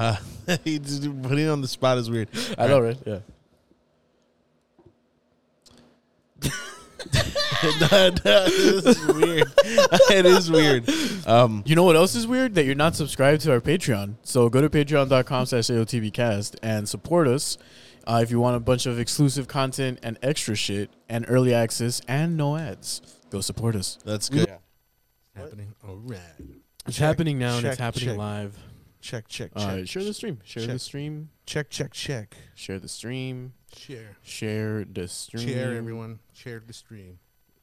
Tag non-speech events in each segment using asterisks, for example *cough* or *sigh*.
Uh, *laughs* he just putting on the spot is weird. I know, right? Yeah. *laughs* no, no, this is weird. *laughs* it is weird. Um, You know what else is weird? That you're not subscribed to our Patreon. So go to patreon.com slash AOTBcast and support us uh, if you want a bunch of exclusive content and extra shit and early access and no ads. Go support us. that's good. happening. All right. It's Check, happening now and check, it's happening check. live. Check, check, Uh, check. share the stream. Share the stream. check, check, check. Share the stream. Share. Share the stream. Share, everyone. Share the stream.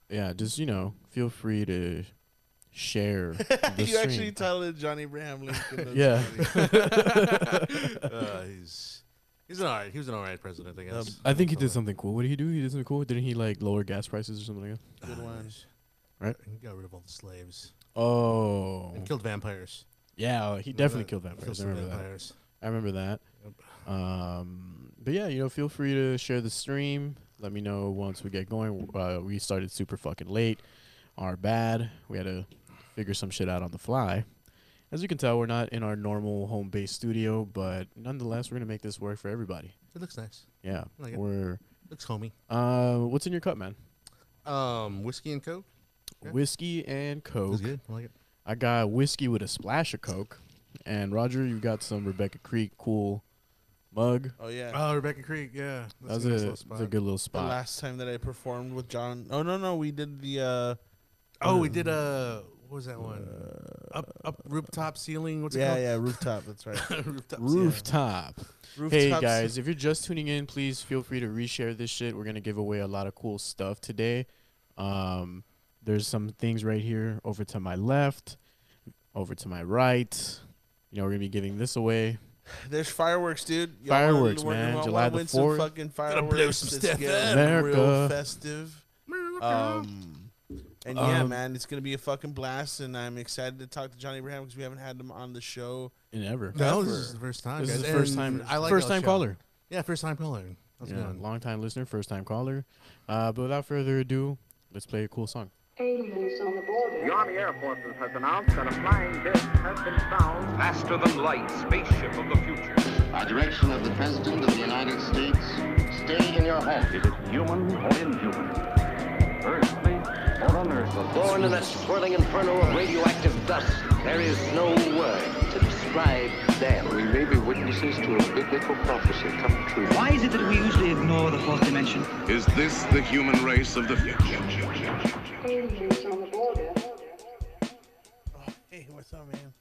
Yeah, just, you know, feel free to share *laughs* the you stream. actually talented Johnny Abraham Lincoln. That's Yeah. *laughs* *laughs* uh, he's he's an alright. He was an alright president, I guess. Um, I think he did something cool. What did he do? He did something cool. Didn't he like lower gas prices or something like that? Good one. nice. Right. He got rid of all the slaves Oh, and killed vampires. Yeah, he definitely killed vampires. I remember that. I remember that. Um, but yeah, you know, feel free to share the stream. Let me know once we get going. Uh, we started super fucking late. Our bad. We had to figure some shit out on the fly. As you can tell, we're not in our normal home based studio, but nonetheless, we're gonna make this work for everybody. It looks nice. Yeah, like it. we're. Looks homey. Uh, what's in your cup, man? Um, whiskey and coke. Yeah. Whiskey and Coke. Good. I like it. I got whiskey with a splash of Coke. And Roger, you got some Rebecca Creek cool mug. Oh yeah. Oh, Rebecca Creek. Yeah, That was a a, nice that little a good little the spot. last time that I performed with John. Oh no, no, we did the. uh Oh, we did a what was that one? up up rooftop ceiling. What's Yeah, it yeah, *laughs* rooftop. That's right. rooftop. *laughs* Rooftop. Rooftop. Hey guys, if you're just tuning in, please feel free to reshare this shit. We're gonna give away a lot of cool stuff today. Um, there's some things right here over to my left, over to my right. You know, we're gonna be giving this away. There's fireworks, dude. Y'all Fireworks, wanna- man. wanna July the win some 4th. Fucking blow fireworks. some Let's stuff get up. America. real festive. Um, and yeah, Um, man, it's gonna be a fucking blast, and I'm excited to talk to Johnny Abraham because we haven't had him on the show. In ever. No, Ever. this is the first time. This is the first time. I like first time show. caller. Yeah, first time caller. How's it Yeah, going? long time listener, first time caller. Uh, but without further ado, let's play a cool song. Aliens on the border. The Army Air Forces has announced that a flying disc has been found faster than light spaceship of the future. By direction of the President of the United States, stay in your home. Is it human or inhuman? Earthly or unearthly? Born in that swirling inferno of radioactive dust, there is no word to describe them. We may be witnesses to a biblical prophecy come true. Why is it that we usually ignore the fourth dimension? Is this the human race of the future? Aliens on the border. Hey, what's up, man?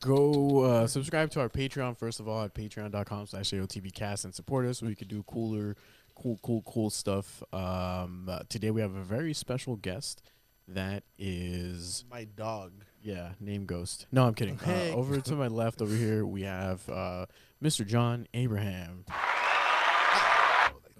Go uh, subscribe to our Patreon first of all at patreon.com slash AOTBcast and support us so we could do cooler, cool, cool, cool stuff. Um, uh, today we have a very special guest that is, My dog. yeah, name Ghost. No, I'm kidding. Uh, over to my left over here, we have uh, Mr. John Abraham.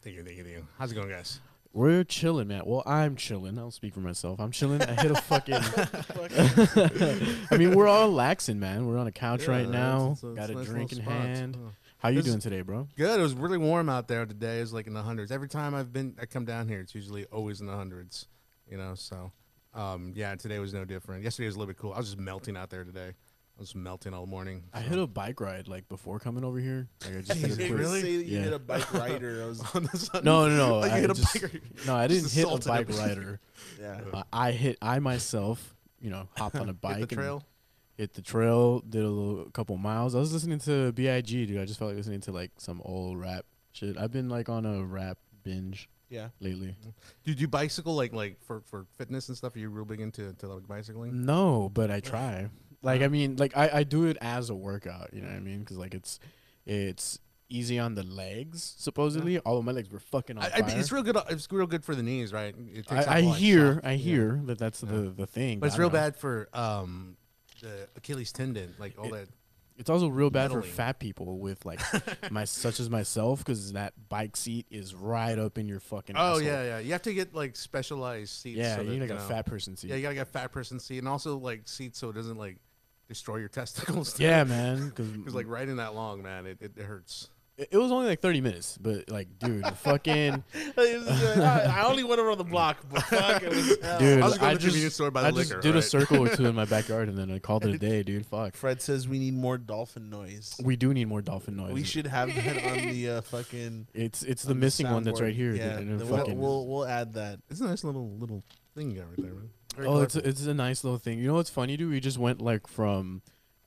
Thank you, thank you, thank you. How's it going, guys? We're chilling, man. Well, I'm chilling. I'll speak for myself. I'm chilling. I hit a fucking. *laughs* I mean, we're all laxing, man. We're on a couch Yeah, right it's- now. it's a- Got it's a nice drink in spot. hand. Oh. How you This- doing today, bro? Good. It was really warm out there today. It was like in the hundreds. Every time I've been, I come down here. It's usually always in the hundreds. You know, so um, yeah. Today was no different. Yesterday was a little bit cool. I was just melting out there today. I was melting all morning. I hit a bike ride like before coming over here. Like, I *laughs* just Jesus, hit a really? Say that you Yeah. hit a bike *laughs* rider. I was, *laughs* on the sun. No, no, no. Like you I hit a just- biker. No, I didn't hit a bike rider. yeah. Uh, I hit. I myself, you know, hopped on a bike. Hit the trail. hit the trail. Did a little, a couple miles. I was listening to Big, dude. I just felt like listening to like some old rap shit. I've been like on a rap binge Yeah. lately. Dude, you bicycle like like for for fitness and stuff? Are you real big into to like bicycling? No, but I try. Like I mean, like I, I do it as a workout. You know what I mean? Because like it's it's easy on the legs supposedly. Although my legs were fucking on I, fire. I, it's real good. It's real good for the knees, right? It takes I, I hear shock. I Yeah. hear that that's the the thing. but it's real know. bad for um the Achilles tendon, like all It- that. It's also real bad for fat people with like *laughs* my such as myself because that bike seat is right up in your fucking. Oh asshole. yeah, yeah. You have to get like specialized seats. yeah. so you need like a know- fat person seat. Yeah, you gotta get a fat person seat, and also like seats so it doesn't like destroy your testicles. Yeah, man. Because Because *laughs* like riding that long, man, it, it, it hurts. It, it was only like 30 minutes, but like, dude, fucking *laughs* It was like, I, I only went around the block, but fuck, it was *laughs* hell. dude, I was going to the just, convenience store by the just liquor, did a circle or two in my backyard and then I called it a day, dude. Fuck. Fred says we need more dolphin noise. We do need more dolphin noise. We should have that on the uh, fucking. It's it's the on missing one that's right here. Yeah, dude, and then then we'll, we'll we'll add that. It's a nice little little thing you got right there, man. Very oh, it's a, it's a nice little thing. You know what's funny, dude? We just went like from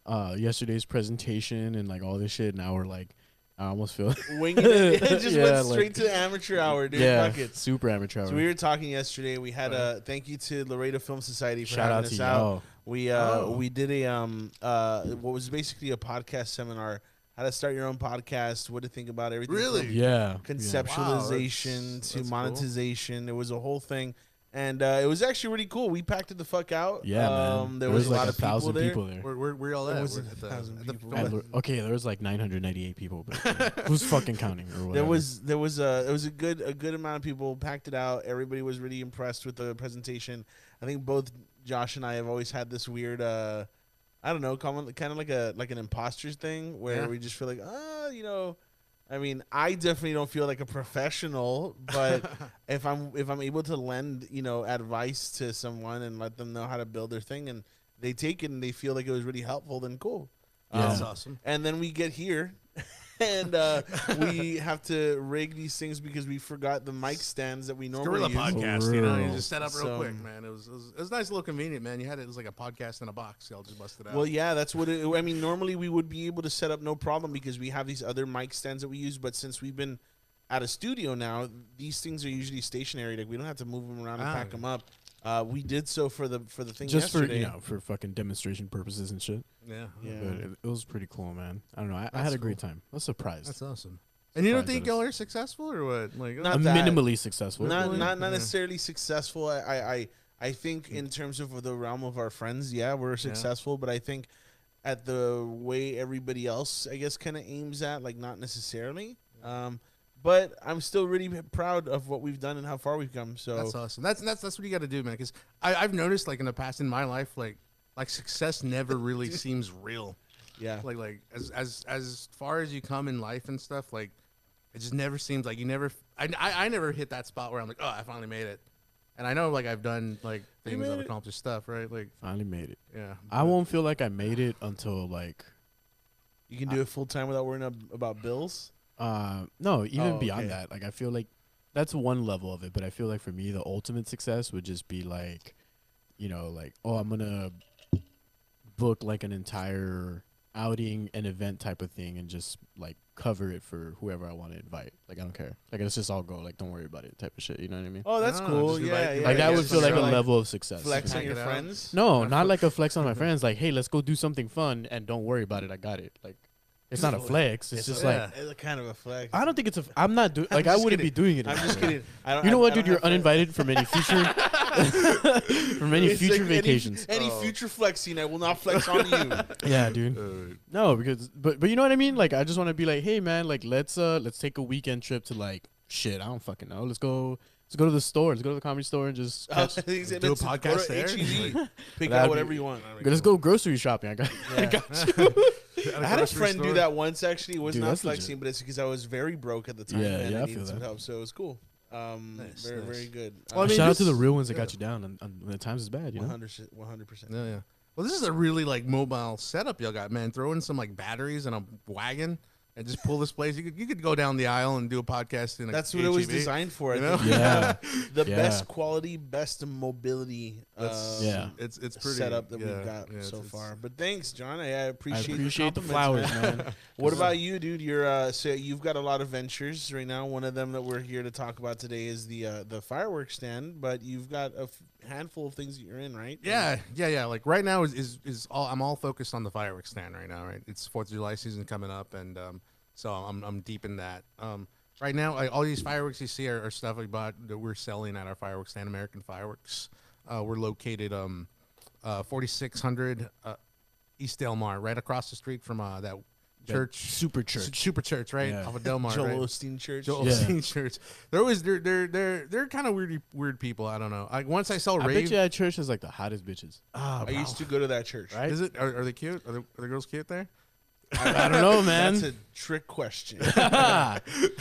uh yesterday's presentation and like all this shit. Now we're like, I almost feel *laughs* Winging it, *laughs* it just Yeah, went like- straight to amateur hour, dude. yeah, Fuck it. super amateur. So we were talking yesterday. We had a thank you to Laredo Film Society for Shout having out us to out. y'all. We uh Oh. we did a um uh what was basically a podcast seminar. How to start your own podcast, what to think about everything. Really? Yeah, Conceptualization that's- to that's cool. monetization. It was a whole thing. And uh, it was actually really cool. We packed it the fuck out. Yeah, um, man. There, was, a like lot a of people thousand there. people there. Where, where, where y'all There at? wasn't We're at a the- thousand at the people, film- At Lo- okay, there was like 998 people, but who's fucking counting or whatever? There was there was a it was a good a good amount of people packed it out. Everybody was really impressed with the presentation. I think both Josh and I have always had this weird uh I don't know, kind of like a like an imposters thing where Yeah. we just feel like, ah, you know, I mean, I definitely don't feel like a professional, but *laughs* if I'm if I'm able to lend, you know, advice to someone and let them know how to build their thing and they take it and they feel like it was really helpful, then cool. Yeah. That's Um, awesome. and then we get here *laughs* *laughs* and uh, we have to rig these things because we forgot the mic stands that we normally use. Gorilla use. podcast, you know, you just set up real So- quick, man. It was, it was it was nice, little convenient, man. You had it, it was like a podcast in a box. Y'all just busted out. Well, yeah, that's what it. I mean, normally we would be able to set up no problem because we have these other mic stands that we use. But since we've been at a studio now, these things are usually stationary. Like we don't have to move them around and Ah. pack them up. Uh, we did so for the for the thing just for you know for fucking demonstration purposes and shit. yeah, Yeah. But it, it was pretty cool, man. I don't know. I, I had a great time. I was surprised. that's awesome. And you don't think y'all are successful or what? Like, Not that- minimally successful. not Really? not not Yeah. necessarily successful. I, I I I think in terms of the realm of our friends, yeah, we're successful. But I think at the way everybody else, I guess, kind of aims at, like not necessarily. Um, but I'm still really proud of what we've done and how far we've come. So That's awesome. That's that's that's what you got to do, man. Because I've noticed, like in the past in my life, like like success never really *laughs* seems real. yeah, Like like as as as far as you come in life and stuff, like it just never seems like you never. I, I, I never hit that spot where I'm like, oh, I finally made it. And I know like I've done like things, I've it. accomplished stuff, right? Like Finally made it. yeah, I won't feel like I made it until like you can do it full time without worrying about bills. Uh no, even Oh, beyond okay. that. Like I feel like that's one level of it, but I feel like for me the ultimate success would just be like you know, like oh, I'm going to book like an entire outing an event type of thing and just like cover it for whoever I want to invite. Like I don't care. Like let's just all go. Like don't worry about it type of shit. You know what I mean? Oh, that's No, cool. Yeah, invite- yeah. like that yeah, would feel like a sure. level of success. flex on your friends. No, not *laughs* like a flex on my friends. Like, hey, let's go do something fun and don't worry about it. I got it. Like, it's not a flex. It's, just a- like yeah. It's a kind of a flex. I don't think it's a. I'm not doing. Like, I wouldn't kidding. be doing it. I'm just kidding. I don't, You know I- what, I dude? don't You're have friends. uninvited from any future *laughs* from any It's future like any- vacations. Any, Oh. future flexing, I will not flex on you. *laughs* yeah, dude. Uh, No, because but but you know what I mean. Like, I just want to be like, hey, man, like let's uh let's take a weekend trip to like shit. I don't fucking know. Let's go. Let's go to the store. Let's go to the comedy store and just Uh, catch. *laughs* Do a "Let's go podcast to there?" HEB, *laughs* Pick That'd out be- whatever you want. let's go grocery shopping. I got. *laughs* I got you. I had a friend do that once. Actually, it was Dude, not that's flexing, legit. but it's because I was very broke at the time. Yeah, and yeah, I I needed feel some that. help, so it was cool. Um, Nice, very, nice. very good. Well, I Uh, mean, Shout out to the real ones that yeah. got you down and, and when the times is bad. You know. 100 percent. Yeah, yeah. Well, this is a really like mobile setup y'all got, man. Throw in some like batteries and a wagon and just pull this place. You could you could go down the aisle and do a podcast in. A That's what it was HEB. designed for. I You know? think. Yeah. *laughs* the Yeah. best quality, best mobility. Uh, Yeah. It's it's pretty setup that yeah, we've got yeah, so it's- far. But thanks, John. I, I I appreciate appreciate the flowers, man. *laughs* man. What about you, dude? You're uh, so you've got a lot of ventures right now. One of them that we're here to talk about today is the uh, the fireworks stand. But you've got a f- handful of things that you're in, right? Yeah, yeah, yeah. Like right now is, is is all I'm all focused on the fireworks stand right now. Right, it's Fourth of July season coming up, and um, so I'm I'm deep in that. Um, right now, I, all these fireworks you see are, are stuff we bought that we're selling at our fireworks stand, American Fireworks. Uh, we're located um, uh, 4600 uh, East Delmar, right across the street from uh, that church, super church. super church, right Yeah. off of Delmar. Joel right? Osteen Church. Joel Yeah. Osteen Church. They're always they're they're they're they're kind of weird weird people. I don't know. Like once I saw I rave, bet you that church is like the hottest bitches. Ah, I used to go to that church. Right? Is it? Are, are they cute? Are the, are the girls cute there? I don't know, *laughs* man. That's a trick question. *laughs* *laughs*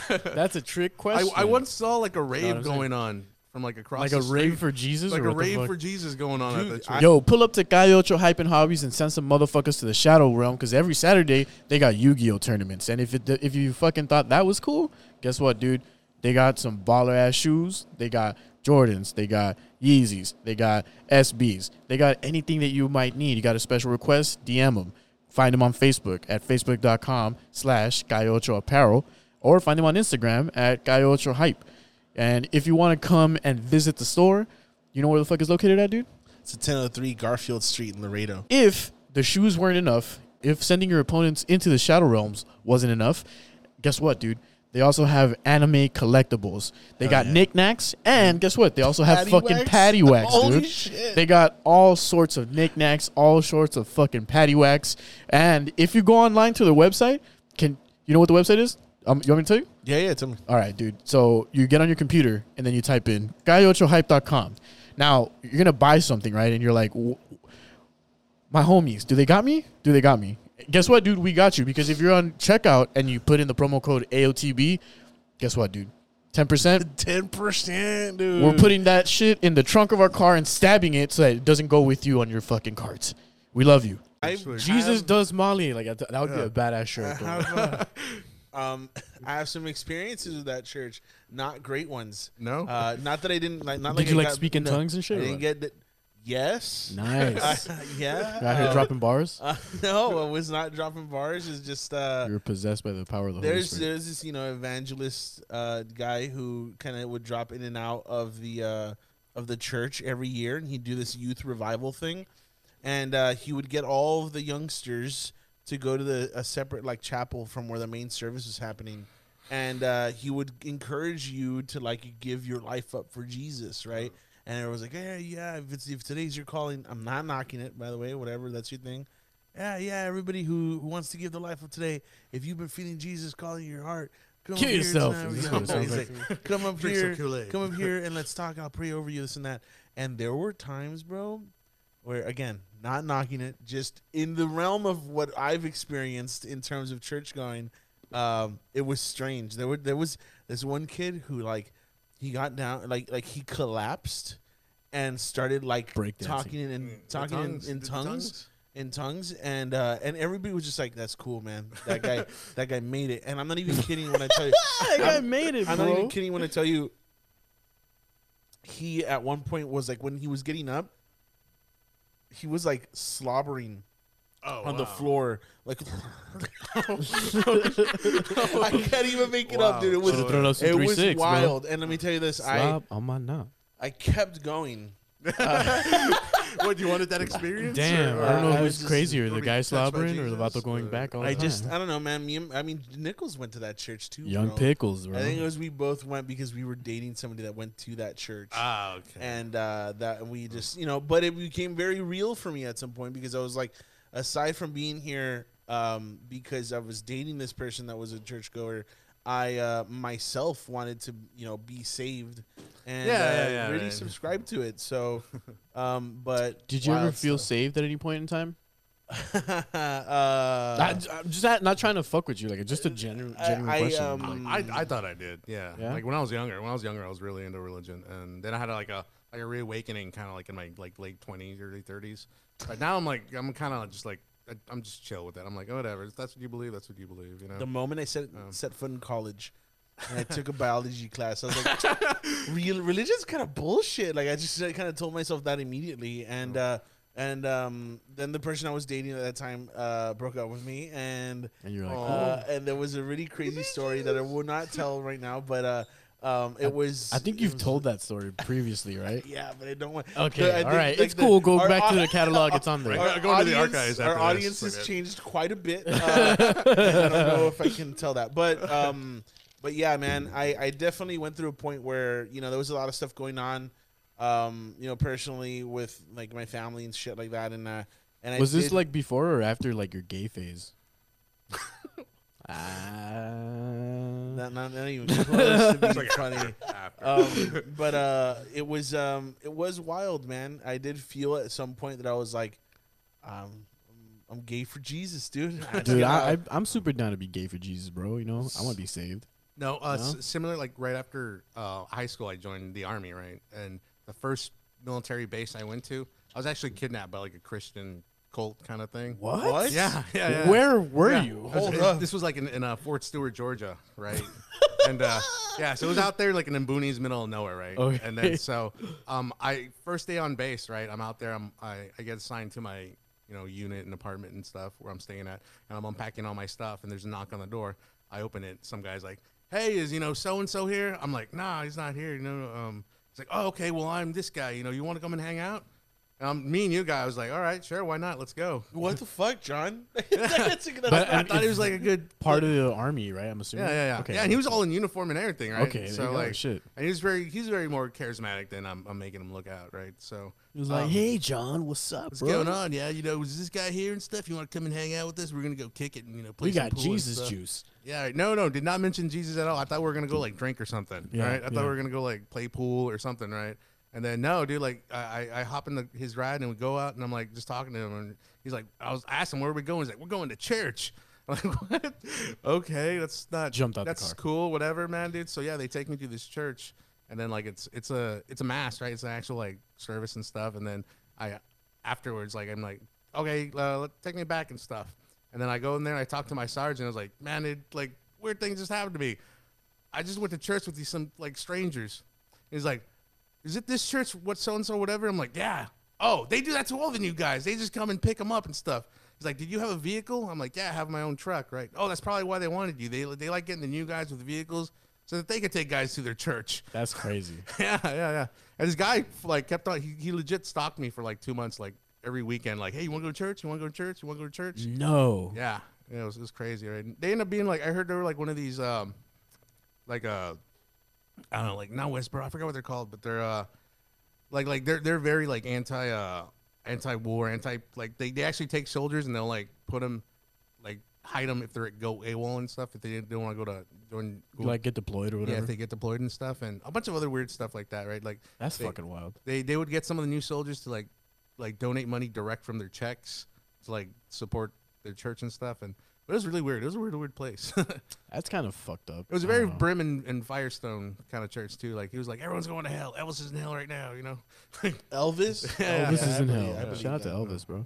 That's a trick question. I once saw like a what rave I'm saying? going on from like across like the a street. rave for Jesus, like or a what the rave fuck? for Jesus going on Dude, at the I- church. Yo, pull up to Gaiocho Hype and Hobbies and send some motherfuckers to the Shadow Realm because every Saturday they got Yu-Gi-Oh tournaments. And if it, if you fucking thought that was cool, guess what, dude? They got some baller ass shoes. They got Jordans. They got Yeezys. They got SBs. They got anything that you might need. You got a special request? DM them. Find them on Facebook at facebook.com slash Gaiocho Apparel or find them on Instagram at Gaiocho Hype. And if you want to come and visit the store, you know where the fuck is located at, dude? it's a 1003 Garfield Street in Laredo. if the shoes weren't enough, if sending your opponents into the Shadow Realms wasn't enough, guess what, dude? They also have anime collectibles. They got knickknacks, and guess what? They also have Patty fucking wax? patty wax, Holy dude. shit. They got all sorts of knickknacks, all sorts of fucking patty wax. And if you go online to their website, can you know what the website is? Um, you want me to tell you? Yeah, yeah, tell me. All right, dude. So you get on your computer and then you type in gaiochohype.com. Now, you're going to buy something, right? And you're like, my homies, do they got me? Do they got me? Guess what, dude? We got you because if you're on checkout and you put in the promo code AOTB, guess what, dude? 10%. 10%, *laughs* dude. We're putting that shit in the trunk of our car and stabbing it so that it doesn't go with you on your fucking carts. We love you. I Jesus have- does Molly. Like that would be a badass shirt. *laughs* I have, uh, um, *laughs* I have some experiences with that church. Not great ones. No? Uh, not that I didn't like. Not Did like you, I like, got- speak in no, got and shit, I didn't get that. Yes. Nice. *laughs* yeah. Out here uh, dropping bars. uh, *laughs* no, I was not dropping bars. It's just uh, You're possessed by the power of the Holy there's Spirit. there's this you know evangelist uh, guy who kind of would drop in and out of the uh, of the church every year, and he'd do this youth revival thing, and uh, he would get all of the youngsters to go to the a separate like chapel from where the main service was happening, and uh, he would encourage you to like give your life up for Jesus, right? And it was like, yeah, yeah. If it's if today's your calling, I'm not knocking it. By the way, whatever that's your thing. Yeah, yeah. Everybody who, who wants to give the life of today, if you've been feeling Jesus calling your heart, come Kill up here yourself. tonight. Is this Yeah, what it sounds he's like, come up here, come up here, *laughs* and let's talk. I'll pray over you, this and that. And there were times, bro, where again, not knocking it, just in the realm of what I've experienced in terms of church going, um, it was strange. There were there was this one kid who like he got down like like he collapsed and started like Breakdancing. talking in, in talking tongues. in, in tongues, tongues? in tongues and uh and everybody was just like that's cool man that guy *laughs* that guy made it and i'm not even kidding when i tell you *laughs* that guy I'm- made it, i'm bro. not even kidding when i tell you he at one point was like when he was getting up he was like slobbering Oh, on the floor like *laughs* i can't even make it up dude it was Should've thrown up some it was 3-6, bro. wild and let me tell you this i on my knob. i kept going *laughs* what, do you wanted that experience? Damn, or- I don't know I who's was just- crazier, the guy touched slobbering or the Jesus, vato going back all i the just, I don't know man me and, i mean nichols went to that church too Young bro. pickles, bro. I think it was we both went because we were dating somebody that went to that church. Ah, okay. and uh, that we just you know, but it became very real for me at some point because I was like, aside from being here, um, because I was dating this person that was a churchgoer, I uh, myself wanted to you know be saved and Yeah, uh, yeah, yeah, really right. subscribe to it. So, *laughs* um, but Did you ever feel stuff. saved at any point in time? *laughs* uh, I, am just not, not trying to fuck with you, like just a genuine, I- genuine I, question. um, I, I thought I did. Yeah. Yeah? Like when I was younger. When I was younger, I was really into religion, and then I had like a like a reawakening, kind of like in my like late twenties, early thirties. But now I'm like I'm kind of just like I, I'm just chill with that. I'm like oh, whatever. If that's what you believe. That's what you believe. You know. the moment I set Um. set foot in college. And I took a biology class. I was like, *laughs* "Real religion's kind of bullshit." Like I just kind of told myself that immediately, and uh, and um, then the person I was dating at that time uh, broke up with me, and and you're like, uh, and there was a really crazy story that I will not tell right now, but uh, um, it was. I think you've was- told that story previously, right? *laughs* Yeah, but I don't want. Okay, I all think, right, like, it's cool. Go back to the catalog; it's *laughs* on there. Right. Our Go into the audience, archives our this. audience has that. changed quite a bit. *laughs* Uh, I don't know if I can tell that, but um, but yeah, man, I I definitely went through a point where you know there was a lot of stuff going on, um, you know, personally with like my family and shit like that, and uh, and Was I this did- like before or after like your gay phase? Ah. not, not, not even close to *laughs* being like funny. *laughs* Um, but uh, it was um, it was wild, man. I did feel at some point that I was like, um, I'm gay for Jesus, dude. I *laughs* dude, I, I, am super down to be gay for Jesus, bro. You know, I want to be saved. No, uh, No? s- similar. Like right after uh, high school, I joined the army, right? And the first military base I went to, I was actually kidnapped by like a Christian cult kind of thing. What? What? Yeah, yeah, yeah. Where were Yeah. you? It was- Hold it- up. This was like in, in uh, Fort Stewart, Georgia, right? *laughs* and uh, yeah, so it was out there like in the boonies, middle of nowhere, right? Okay. And then so, um, I first day on base, right? I'm out there. I'm I, I get assigned to my you know unit and apartment and stuff where I'm staying at, and I'm unpacking all my stuff, and there's a knock on the door. I open it. Some guy's like, "Hey, is you know so and so here?" I'm like, "Nah, he's not here." You know, um, it's like, "Oh, okay. Well, I'm this guy. You know, you want to come and hang out?" And um, me and you guy, I was like, "All right, sure, why not? Let's go." What the fuck, John? *laughs* *laughs* That's a good- But I and thought he was like a good part of the army, right? I'm assuming. yeah, yeah, yeah. Okay. Yeah, and he was all in uniform and everything, right? Okay, there so go. like, Shit. and he's very, he's very more charismatic than I'm, I'm making him look out, right? So He was like, um, "Hey, John, what's up, what's bro? going on? Yeah, you know, is this guy here and stuff? You want to come and hang out with us? We're gonna go kick it and you know play. We some got pool and Jesus stuff." juice." Yeah, right. no, no, did not mention Jesus at all. I thought we were gonna go like drink or something, Yeah, right? I thought yeah. we were gonna go like play pool or something, right? And then no, dude, like I, I hop in the, his ride and we go out and I'm like just talking to him and he's like, I was asking where are we going? He's like, we're going to church. *laughs* I'm like what? Okay, that's not Jumped out the That's cool, whatever, man, dude. So yeah, they take me to this church and then like it's it's a it's a mass, right? It's an actual like service and stuff. And then I afterwards like I'm like, okay, uh, take me back and stuff. And then I go in there and I talk to my sergeant. I was like, man, it like weird things just happened to me. I just went to church with these some like strangers. He's like, is it this church? What so and so whatever? I'm like, yeah. Oh, they do that to all the new guys. They just come and pick them up and stuff. He's like, did you have a vehicle? I'm like, yeah, I have my own truck, right? Oh, that's probably why they wanted you. They they like getting the new guys with vehicles so that they could take guys to their church. That's crazy. *laughs* yeah, yeah, yeah. And this guy like kept on. He, he legit stalked me for like two months, like every weekend. Like, hey, you want to go to church? You want to go to church? You want to go to church? no. Yeah, yeah, it was, it was crazy, right? And They end up being like, I heard they were like one of these, um, like uh, I don't know, like not Whisper. I forgot what they're called, but they're uh, like like they're they're very like anti uh anti-war, anti like they, they actually take soldiers and they'll like put them like hide them if they're at go AWOL and stuff if they don't want to go to join like get deployed or yeah whatever. if they get deployed and stuff and a bunch of other weird stuff like that, right? Like That's they- fucking wild. they they would get some of the new soldiers to like like donate money direct from their checks to like support their church and stuff and but it was really weird. It was a weird weird place. it *laughs* That's kind of fucked up. It was a I very don't know. Brim and, and Firestone kind of church too. Like he was like everyone's going to hell. Elvis is in hell right now, you know. *laughs* Like Elvis. Yeah, *laughs* Elvis Yeah, is I in believe- hell. I believe Shout out to that. Elvis, bro.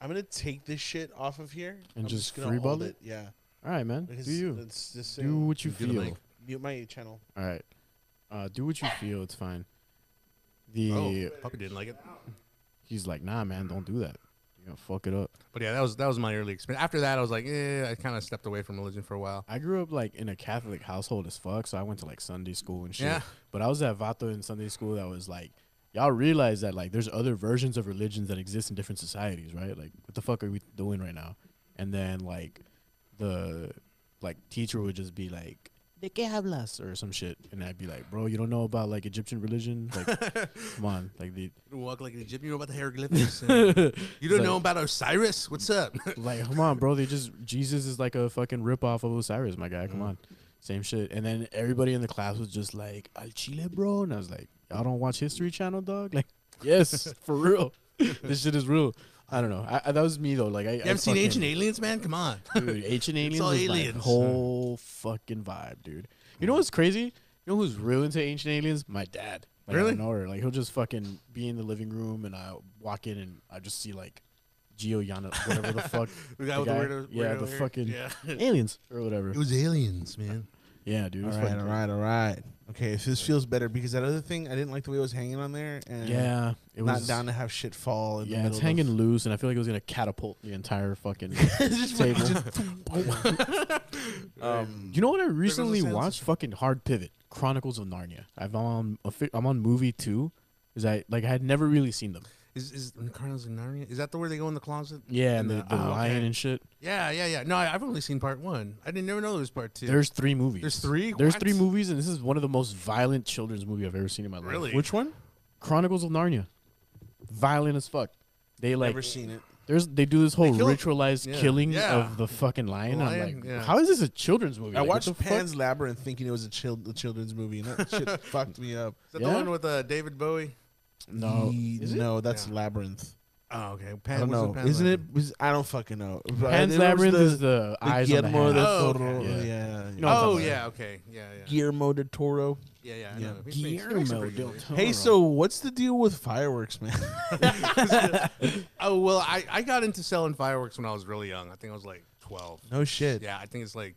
I'm gonna take this shit off of here And I'm just gonna free hold it. Yeah. All right, man. Because Do you It's just do saying- what you Do the feel? mic. mute my channel. All right. Uh, do what you feel. It's fine. The Oh, puppy didn't like it. he's like, nah, man, don't do that. Gonna fuck it up. But yeah, that was that was my early experience. After that, I was like, eh, I kind of stepped away from religion for a while. I grew up like in a Catholic household as fuck, so I went to like Sunday school and shit. Yeah. But I was at Vato in Sunday school that was like, y'all realize that like there's other versions of religions that exist in different societies, right? Like, what the fuck are we doing right now? And then like the like teacher would just be like, "De qué hablas?" or some shit, and I'd be like, "Bro, you don't know about like Egyptian religion? Like, *laughs* come on, like the You walk like an Egyptian. You know about the hieroglyphics. *laughs* you don't like- know about Osiris. What's up? *laughs* like come on bro they just jesus is like a fucking rip-off of osiris my guy come mm-hmm. on same shit and then everybody in the class was just like al chile bro and i was like y'all don't watch history channel dog like yes for real this shit is real i don't know I, I, that was me though like i You haven't seen Ancient Aliens, man? Come on. dude *laughs* ancient aliens all was aliens. my whole fucking vibe dude you know what's crazy you know who's real into ancient aliens my dad like, Really? I know her. Like he'll just fucking be in the living room, and I walk in, and I just see like Gio Yana, whatever the fuck. *laughs* The guy the with the guy- weirdo- yeah, weirdo the hair? fucking Yeah. aliens or whatever. It was aliens, man. Yeah, dude. it All was right, fucking all cool. right, all right. Okay, if this feels better because that other thing I didn't like the way it was hanging on there, and Yeah, it was not down to have shit fall. In the Yeah, middle it's of- hanging loose, and I feel like it was gonna catapult the entire fucking *laughs* table. *laughs* *laughs* um, you know what I recently watched? Fucking Hard Pivot, Chronicles of Narnia. I've on I'm on movie two, because I like I had never really seen them. Is is Carlos in Narnia? Is that the where they go in the closet? Yeah, and the, the oh, lion okay. and shit. Yeah, yeah, yeah. No, I, I've only seen part one. I didn't never know there was part two. There's three movies. There's three? There's What? three movies, and this is one of the most violent children's movie I've ever seen in my life. Really? which one? Chronicles of Narnia. Violent as fuck. They like Never seen it. there's they do this whole kill- ritualized yeah. killing Yeah. of the fucking lion. The I'm lion, like, yeah. how is this a children's movie? I Like, watched the fuck? Pan's Labyrinth thinking it was a, chil- a children's movie, and that shit *laughs* fucked me up. Is that Yeah? the one with uh, David Bowie? No, Ye- is it? no, that's Yeah. Labyrinth. Oh, okay. I don't know. Pan Isn't it? Labyrinth? was- I don't fucking know. Pan's there was Labyrinth the- is the, eyes on the Guillermo hand. del Oh, Toro. okay. Yeah. You oh, yeah. know Oh yeah. Okay. Yeah. Yeah. Guillermo del Toro. Yeah. Yeah. I Yeah. know. He makes- he makes some Guillermo pretty del Toro. Hey, so what's the deal with fireworks, man? *laughs* Oh well, I, I got into selling fireworks when I was really young. I think I was like twelve. no shit. Yeah, I think it's like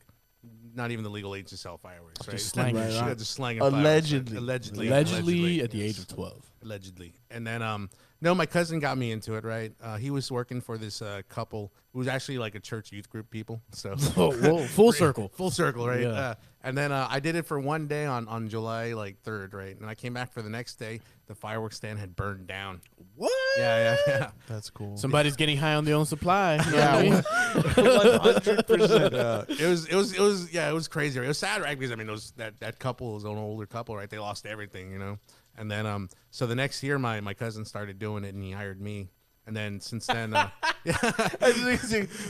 not even the legal age to sell fireworks, right? Just slanging Right yeah, on. just slanging fireworks. Allegedly. allegedly, Allegedly, at the yes. age of 12. Allegedly. And then um no, my cousin got me into it, right? Uh, he was working for this uh, couple who was actually like a church youth group people. So *laughs* Oh, whoa, full *laughs* circle. full circle, right? Yeah. Uh, and then uh, I did it for one day on on July like third, right? And I came back for the next day. The fireworks stand had burned down. What? Yeah, yeah, yeah. That's cool. Somebody's getting high on their own supply. You know what one hundred percent. it was it was it was yeah it was crazy. It was sad, right? Because I mean, it was that that couple was an older couple, right? They lost everything, you know. And then um, so the next year, my my cousin started doing it, and he hired me. And then since then, uh, *laughs* *laughs*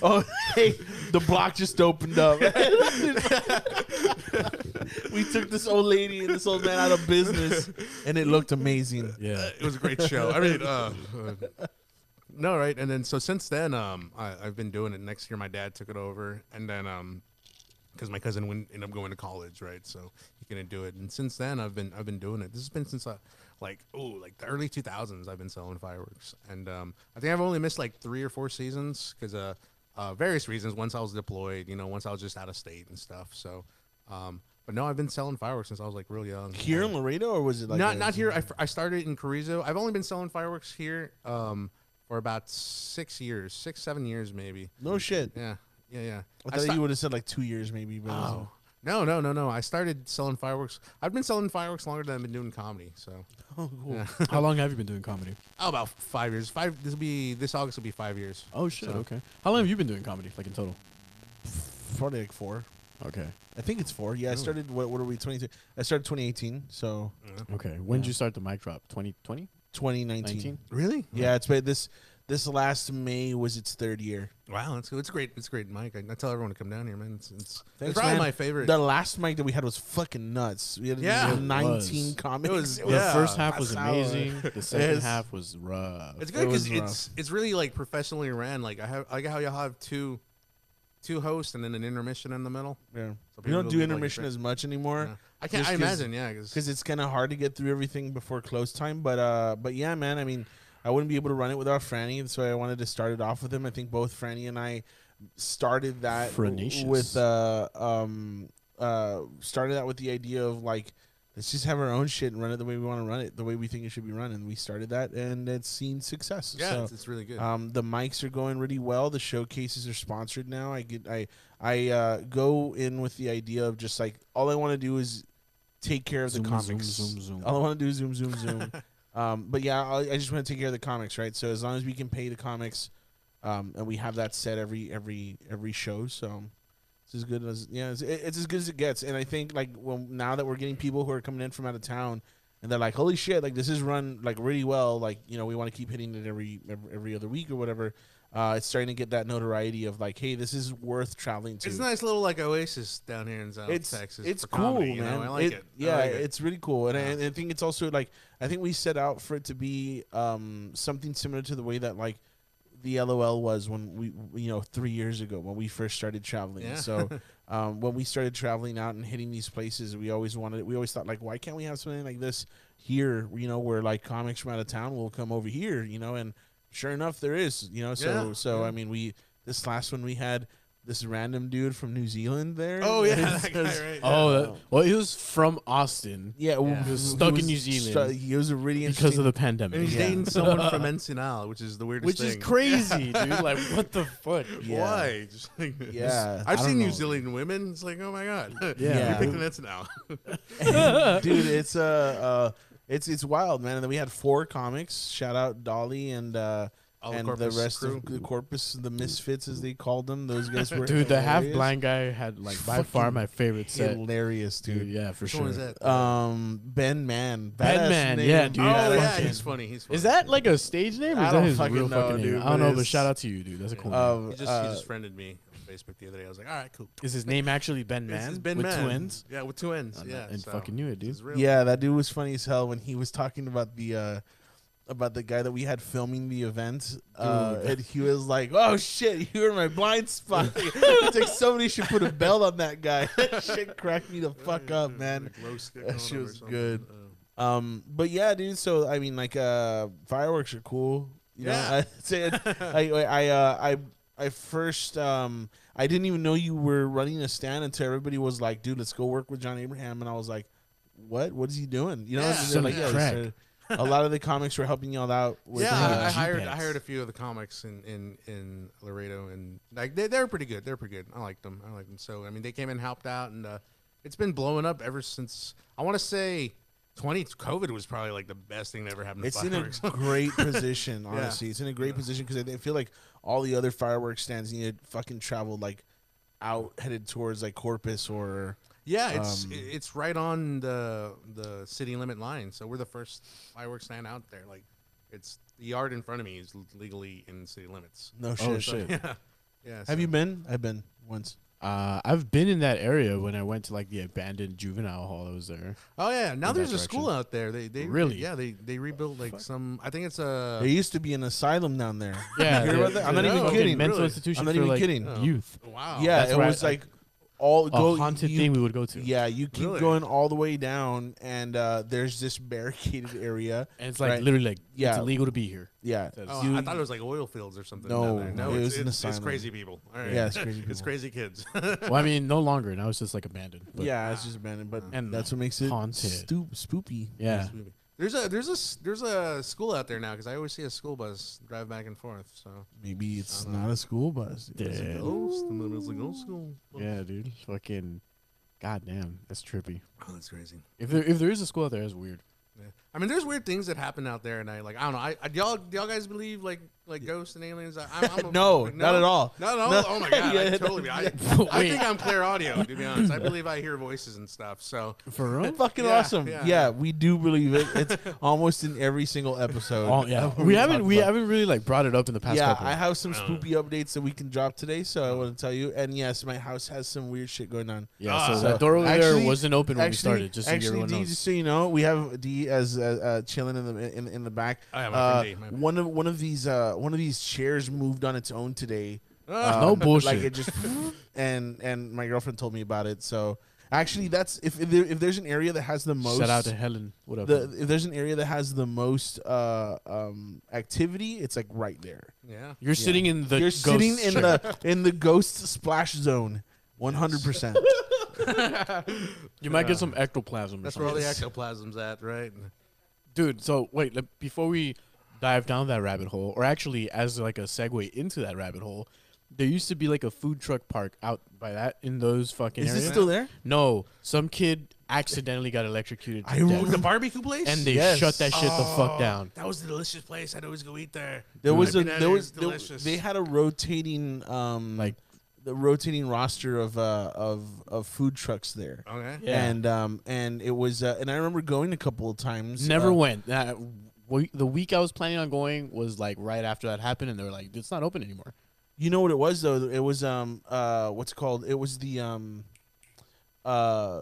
Oh, hey, the block just opened up. *laughs* we took this old lady and this old man out of business, and it looked amazing. Yeah. it was a great show. I mean, uh, uh, no, right? And then so since then, um, I, I've been doing it. Next year, my dad took it over, and then um, because my cousin went, ended up going to college, right? So couldn't do it. And since then, I've been I've been doing it. This has been since uh, like oh like the early 2000s. I've been selling fireworks, and um, I think I've only missed like three or four seasons because uh, uh, various reasons. Once I was deployed, you know, once I was just out of state and stuff. So. Um, but no, I've been selling fireworks since I was like real young. Here in Laredo, or was it like not a- not here. I, I started in Carrizo. I've only been selling fireworks here um, for about six years, six seven years maybe. No shit. Yeah, yeah, yeah. I thought sta- you would have said like two years, maybe. But Oh. No, no, no, no. I started selling fireworks. I've been selling fireworks longer than I've been doing comedy. So, *laughs* oh, cool. yeah. How long have you been doing comedy? oh, about five years. Five. This will be this August will be five years. Oh, shit. So- Okay. How long have you been doing comedy, like in total? probably like four. Okay. I think it's four. Yeah, I started. What, what are we? Twenty. I started 2018, so Okay. When did you start the mic drop? 2020? 2019. 19? Really? Yeah, it's been this. This last May was its third year. Wow, that's good. It's great. It's great, Mike. I, I tell everyone to come down here, man. It's, it's, it's probably man. my favorite. The last mic that we had was fucking nuts. We had Yeah. we had It 19 was. comics. It was- It The Yeah, first half was pasado. amazing. The second Yes. half was rough. It's It good was because it's it's really like professionally ran. Like I have I like how you have two two hosts and then an intermission in the middle. Yeah. So we people don't do get, like, intermission as much anymore. Yeah. I can't. I Just 'cause- imagine, yeah, because because it's kind of hard to get through everything before close time. But uh, but yeah, man. I mean, I wouldn't be able to run it without Franny, so I wanted to start it off with him. I think both Franny and I started that w- Franacious. with uh um uh started that with the idea of like let's just have our own shit and run it the way we want to run it, the way we think it should be run, and we started that, and it's seen success. yeah, So, it's, it's really good. um, the mics are going really well. The showcases are sponsored now. I get I I uh, go in with the idea of just like all I want to do is take care of Zoom, the zoom, comics. zoom, zoom. All I want to do is zoom zoom zoom. *laughs* um, but yeah, I, I just want to take care of the comics, right? So as long as we can pay the comics, um, and we have that set every every every show, so it's as good as yeah, it's, it's as good as it gets. And I think like well now that we're getting people who are coming in from out of town. And they're like, "Holy shit! Like this is run like really well. Like you know, we want to keep hitting it every every, every other week or whatever." uh, it's starting to get that notoriety of like, hey, this is worth traveling to. it's a nice little like oasis down here in South It's Texas. it's cool, comedy, you man. know? I like it. I Yeah, like it. it's really cool, and I, and I think it's also like I think we set out for it to be um, something similar to the way that like the LOL was when we you know three years ago when we first started traveling. Yeah. So *laughs* um, when we started traveling out and hitting these places, we always wanted we always thought like, why can't we have something like this here? You know, where like comics from out of town will come over here. You know, and sure enough, there is. You know, so Yeah, so yeah. I mean, we this last one we had this random dude from New Zealand there. Oh yeah, that *laughs* guy, right? Oh, that, well, he was from Austin Yeah, well, Yeah. He was he stuck in New Zealand stu- he was a really because of the pandemic. and pandemic. he's Yeah. dating someone from *laughs* Ensenada, which is the weirdest Which thing. is crazy, dude. Like, *laughs* what the fuck? Yeah. Why? Just like, Yeah, I've I seen don't New know. Zealand women. It's like, oh my god, Yeah. you picked an Ensenada. dude. It's uh, uh, it's it's wild, man. And then we had four comics. Shout out Dolly and uh, All and the Corpus rest crew. of the corpus, the misfits as they called them. Those guys were Dude, the half blind guy had like by far my favorite set. hilarious, Dude, dude. yeah, for Which sure. one is that? Um, Ben Man, Ben Man, name. yeah, dude. oh yeah, fucking- he's funny. He's funny. Is that like a stage name or I is don't that his fucking real know, fucking dude, name? I but don't know, but shout out to you, dude. That's a cool name. Uh, He just uh, he just friended me on Facebook the other day. I was like, all right, cool. Is his name actually Ben This Man? is Ben with Man. twins? Yeah, with two ends. Yeah, and fucking knew it, dude. this is real. Yeah, that dude was funny as hell when he was talking about the uh about the guy that we had filming the event, uh, and he was like, "Oh shit, you were my blind spot." *laughs* it's like somebody should put a belt on that guy. *laughs* that shit cracked me the fuck up, man. Like That shit was good. Uh, Um, but yeah, dude. So I mean, like, uh, fireworks are cool. You know, Yeah. I *laughs* say it, I, I, I, uh, I, I first, um, I didn't even know you were running a stand until everybody was like, "Dude, let's go work with John Abraham," and I was like, "What? What is he doing?" You know, Yeah. And like, yeah, crack. A lot of the comics were helping y'all out. With yeah, I, I hired I hired a few of the comics in in, in Laredo, and like they they're pretty good. They're pretty good. I like them. I like them. So I mean, they came and helped out, and uh, it's been blowing up ever since. I want to say. 20 COVID was probably like the best thing that ever happened. To It's in a *laughs* great position, honestly. It's in a great position because I, I feel like all the other fireworks stands need to fucking travel like out headed towards like Corpus or Yeah, it's Um, it's right on the the city limit line. So we're the first fireworks stand out there. Like, it's the yard in front of me is legally in city limits. no shit. Oh *laughs* shit. Yeah, yeah. Have so- you been? I've been once. Uh, I've been in that area when I went to like the abandoned juvenile hall that was there. Oh yeah, now there's that a school out there. They they Really? yeah they they rebuilt like some. I think it's a There used to be an asylum down there. Yeah, *laughs* You hear about that? I'm the not even kidding. Mental Really? institution I'm not for even like kidding. Oh. youth. wow. Yeah, That's it was I- like all A go haunted you- thing we would go to. Yeah, you keep Really? going all the way down, and uh, there's this barricaded area. and it's like Right. literally like Yeah. it's illegal to be here. Yeah, Oh, you- I thought it was like oil fields or something. No, down there. no, it it's, was an it's, it's crazy people. All right. Yeah, it's crazy *laughs* it's crazy kids. *laughs* Well, I mean, no longer now. It's just like abandoned. But yeah, it's just abandoned, but And that's what makes it haunted. stoop spoopy. yeah. There's a there's a s- there's a school out there now because I always see a school bus drive back and forth. So Maybe it's not a school bus. Yeah. it's a ghost, and then it's like old school. Yeah, dude. Fucking, goddamn, that's trippy. Oh, that's crazy. If there if there is a school out there, that's weird. Yeah. I mean, there's weird things that happen out there, and I like I don't know. I, I do y'all do y'all guys believe like like ghosts and aliens? I, I'm, *laughs* I'm a- No, *laughs* like, not at all. No, no. No. Oh my god, *laughs* Yeah, I totally. I, I think I'm clear audio. To be honest, I believe I hear voices and stuff. So For real? Fucking Yeah, awesome. yeah. Yeah, we do believe it. It's almost in every single episode. Oh yeah, when we haven't we about- haven't really like brought it up in the past couple. Yeah, couple. I have some oh. spoopy updates that we can drop today, so I oh. want to tell you. And yes, my house has some weird shit going on. yeah, so So, that door over there wasn't open when we started. Just so actually, everyone knows. just so you know, we have D as uh, uh, chilling in the in, in the back. Oh, yeah, uh, friend D, one of one of these uh, one of these chairs moved on its own today. Ah. No Um, bullshit. Like it just and and my girlfriend told me about it. So actually, that's if if, there, if there's an area that has the most Shout out to Helen. What up? the if there's an area that has the most uh um activity, it's like right there. yeah, You're sitting in the You're ghost sitting in chair. the in the ghost splash zone, one hundred percent. *laughs* You might get some ectoplasm. or that's where all the something. ectoplasm's at, right? Dude. So wait, le- before we dive down that rabbit hole, or actually as like a segue into that rabbit hole, there used to be like a food truck park out by that in those fucking Is areas. it still there? No, some kid accidentally got electrocuted to I death, The barbecue place, and they Yes. shut that shit the fuck down. That was a delicious place. I'd always go eat there. There was a I've there it, was it's there, delicious. they had a rotating um Like- the rotating roster of uh of of food trucks there. okay. Yeah. And um and it was uh, and I remember going a couple of times. Never uh, went. We- the week I was planning on going was like right after that happened, and they were like, "It's not open anymore." You know what it was though? It was um uh what's it called? It was the um uh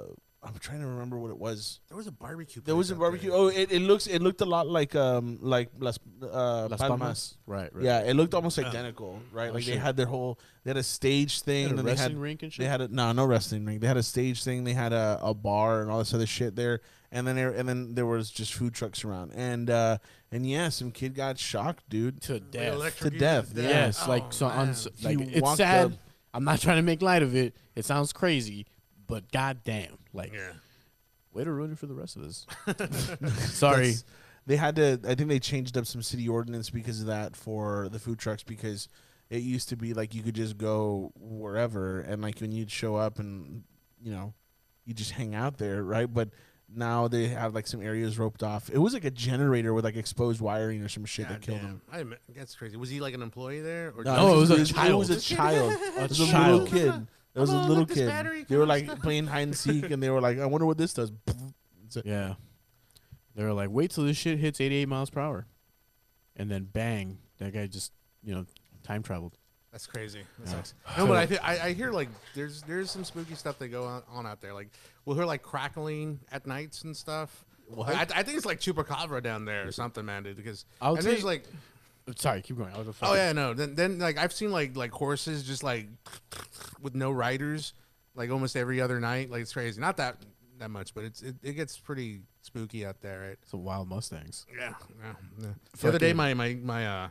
I'm trying to remember what it was. There was a barbecue. There was a barbecue. there. Oh, it, it looks it looked a lot like um like Las uh Las Palmas. Palmas? Right, right. Yeah, it looked almost identical, right? Oh, like they had their whole they had a stage thing, They Had a and then they had rink and they had a no no wrestling ring. They had a stage thing. They had a, a bar and all this other shit there, and then there and then there was just food trucks around, and uh and yeah, some kid got shocked, dude. to Like death. to death. Yes, Oh, like so. On, man. like it's sad. up- I'm not trying to make light of it. It sounds crazy, but goddamn, like Yeah. way to ruin it for the rest of us. *laughs* *laughs* Sorry. That's- They had to. I think they changed up some city ordinance because of that for the food trucks because it used to be like you could just go wherever and like when you'd show up and you know you just hang out there, right? But now they have like some areas roped off. It was like a generator with like exposed wiring or some shit that killed damn. him. I admit, that's crazy. Was he like an employee there? Or No, it was a It child. was a child. *laughs* A It a child. little kid. It was a oh, little let kid. They were like stuff. playing hide and seek, and they were like, "I wonder what this does." Yeah. They were like, wait till this shit hits 88 miles per hour, and then bang, that guy just you know time traveled. That's crazy. That Yeah. sucks. No, but I, th- I I hear like there's there's some spooky stuff that go on, on out there. Like we'll hear like crackling at nights and stuff. I, I think it's like chupacabra down there or something, man, dude. Because I'll and there's take- like, Sorry, keep going. I was a oh yeah, no. Then then like I've seen like like horses just like *sniffs* with no riders, like almost every other night. Like it's crazy. Not that that much, but it's it, it gets pretty spooky out there, right? Some wild Mustangs. Yeah, yeah. yeah. The other day, Fucking- my my my uh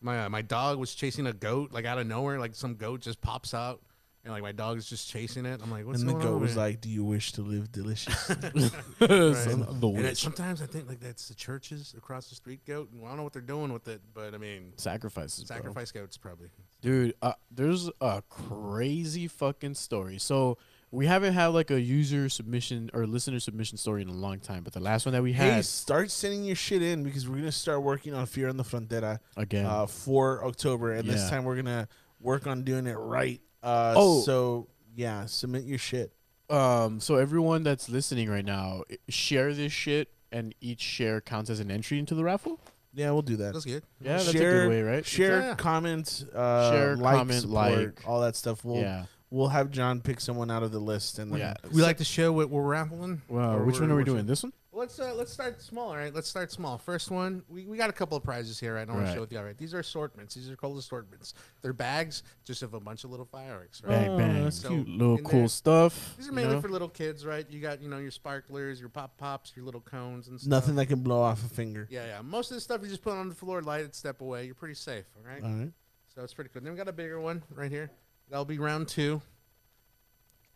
my uh, my dog was chasing a goat like out of nowhere. Like some goat just pops out, and like my dog is just chasing it. I'm like, what's and the going goat on? was man? like, "Do you wish to live delicious?" Son of the And it, witch. sometimes I think like that's the churches across the street goat. And I don't know what they're doing with it, but I mean, Sacrifices, bro. sacrifice goats probably. Dude, uh, there's a crazy fucking story. So we haven't had like a user submission or listener submission story in a long time, but the last one that we hey, had start sending your shit in because we're gonna start working on Fear on the Frontera again. uh, for October, and this Yeah. time we're gonna work on doing it right. Uh, Oh. so yeah, submit your shit. Um, so everyone that's listening right now, share this shit, and each share counts as an entry into the raffle. Yeah, we'll do that. That's good. Yeah, that's share, a good way, right? Share, Yeah. comment, uh, Share, like, comment, support, like. all that stuff. We'll yeah. we'll have John pick someone out of the list, and then Yeah. We like to show what we're raffling. Well, which one we're- are we we're- doing? This one? Let's uh, let's start small. All right, let's start small. First one, we, we got a couple of prizes here. I don't want to show with you. All right, these are assortments. These are called assortments. They're bags just of a bunch of little fireworks. Right. Bang, Oh, bang. that's So, cute. Little cool there- stuff. These are you mainly know? for little kids, right? You got you know your sparklers, your pop pops, your little cones and stuff. nothing that can blow off a finger. Yeah, yeah. Most of the stuff you just put on the floor, light it, step away. You're pretty safe. All right. All right. So it's pretty cool. Then we got a bigger one right here. That'll be round two.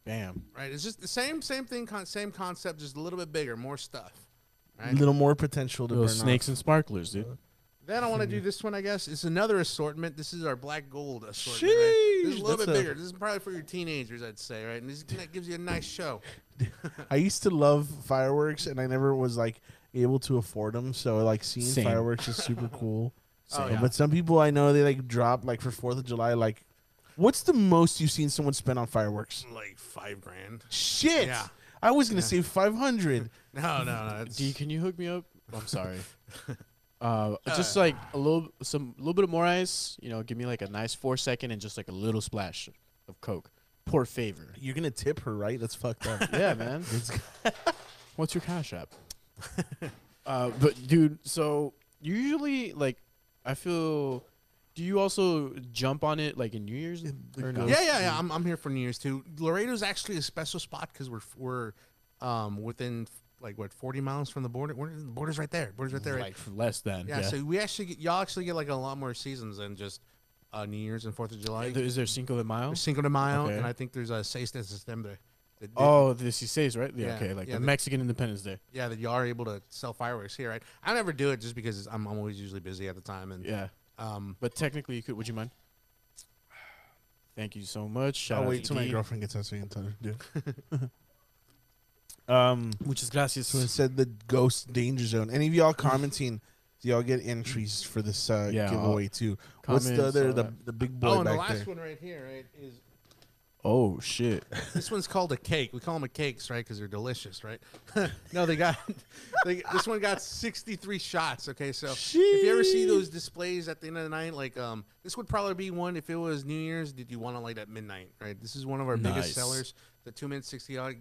Bam. Right. It's just the same same thing, con- same concept, just a little bit bigger, more stuff. A Right. little more potential to Little burn snakes off. and sparklers, dude. Then I want to do this one, I guess. It's another assortment. This is our black gold assortment. Right? This is a Sheesh, little that's bit a- bigger. This is probably for your teenagers, I'd say, right? And this that gives you a nice show. *laughs* I used to love fireworks, and I never was like able to afford them. So like seeing Same. fireworks is super cool. *laughs* Oh, Uh, yeah. But some people I know they like drop like for Fourth of July. Like, what's the most you've seen someone spend on fireworks? Like five grand. Shit. Yeah. I was gonna Yeah. say five hundred. *laughs* No, no, no. It's, D, can you hook me up? I'm sorry. *laughs* Uh, just like a little, some, little bit of more ice. You know, give me like a nice four second and just like a little splash of Coke. Poor favor. You're gonna tip her, right? That's fucked up. Yeah, man. *laughs* What's your cash app? uh, but dude, so usually like I feel. Do you also jump on it like in New Year's? Or no? yeah, yeah, yeah. I'm, I'm here for New Year's too. Laredo's actually a special spot because we're we're um within like what 40 miles from the border. We're, the border's right there. Border's right there. Right? Like less than. Yeah, Yeah. So we actually get, y'all actually get like a lot more seasons than just uh, New Year's and Fourth of July. Is there Cinco de Mayo? There's Cinco de Mayo, Okay. and I think there's a Seis de Septiembre. that- that- Oh, the CCs, right? Yeah, Yeah, okay, like yeah, the the- Mexican Independence Day. yeah, that y'all are able to sell fireworks here, right? I never do it just because I'm, I'm always usually busy at the time, and Yeah, um, but technically, you could. Would you mind? Thank you so much. Shout I'll out wait to till my girlfriend gets out so you can tell her. Dude. *laughs* um, Muchas gracias. so it said the ghost danger zone. Any of y'all *laughs* commenting? Do y'all get entries for this uh, Yeah, giveaway too? What's the other the, the big boy oh, and the last there? one right here, right, is Oh shit! this one's called a cake. We call them a cakes, right? Because they're delicious, right? *laughs* no, they got *laughs* they, this one got 63 shots. Okay, so if you ever see those displays at the end of the night, like um, this would probably be one if it was New Year's. Did you want to light at midnight? Right. This is one of our Nice. biggest sellers. The two minute 60 odd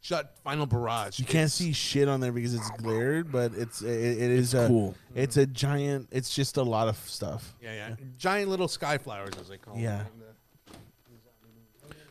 shot final barrage. You can't see shit on there because it's glared, but it's it, it is a cool. It's a giant. It's just a lot of stuff. Yeah, yeah. Giant little sky flowers, as they call Yeah. them.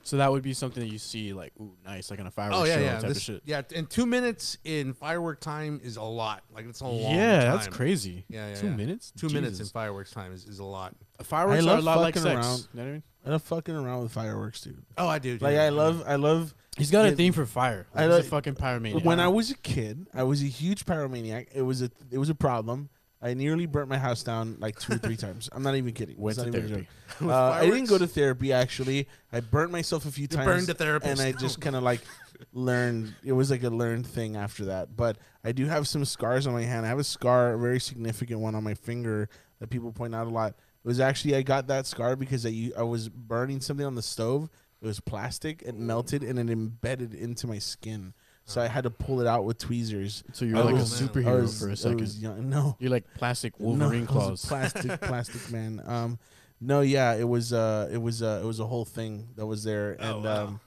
So that would be something that you see like, ooh, nice, like on a fireworks Oh yeah, show yeah. type This, of shit. yeah, and two minutes in firework time is a lot. Like it's a long. Yeah, that's crazy. Yeah, yeah, Two yeah. minutes. Two minutes in fireworks time is, is a lot. Fireworks I are a love lot like fucking sex. around. You know what I mean? I love fucking around with fireworks, dude. Oh, I do. Like yeah. I love, I love. He's got a Yeah. theme for fire. I He's a fucking pyromaniac. When I was a kid, I was a huge pyromaniac. It was a, it was a problem. I nearly burnt my house down like two or three *laughs* times. I'm not even kidding. Went to therapy. *laughs* Uh, I didn't go to therapy actually. I burnt myself a few times. burned a therapist. and I just kind of like *laughs* learned. It was like a learned thing after that. But I do have some scars on my hand. I have a scar, a very significant one on my finger that people point out a lot. It was actually I got that scar because I was burning something on the stove. It was plastic. It melted and it embedded into my skin. So I had to pull it out with tweezers. so you're I like a superhero was- for a second. was young. No, *laughs* You're like plastic no, Wolverine I was a claws. plastic, *laughs* plastic man. Um, no, yeah, it was uh, it was uh, it was a whole thing that was there, Oh, and wow. um,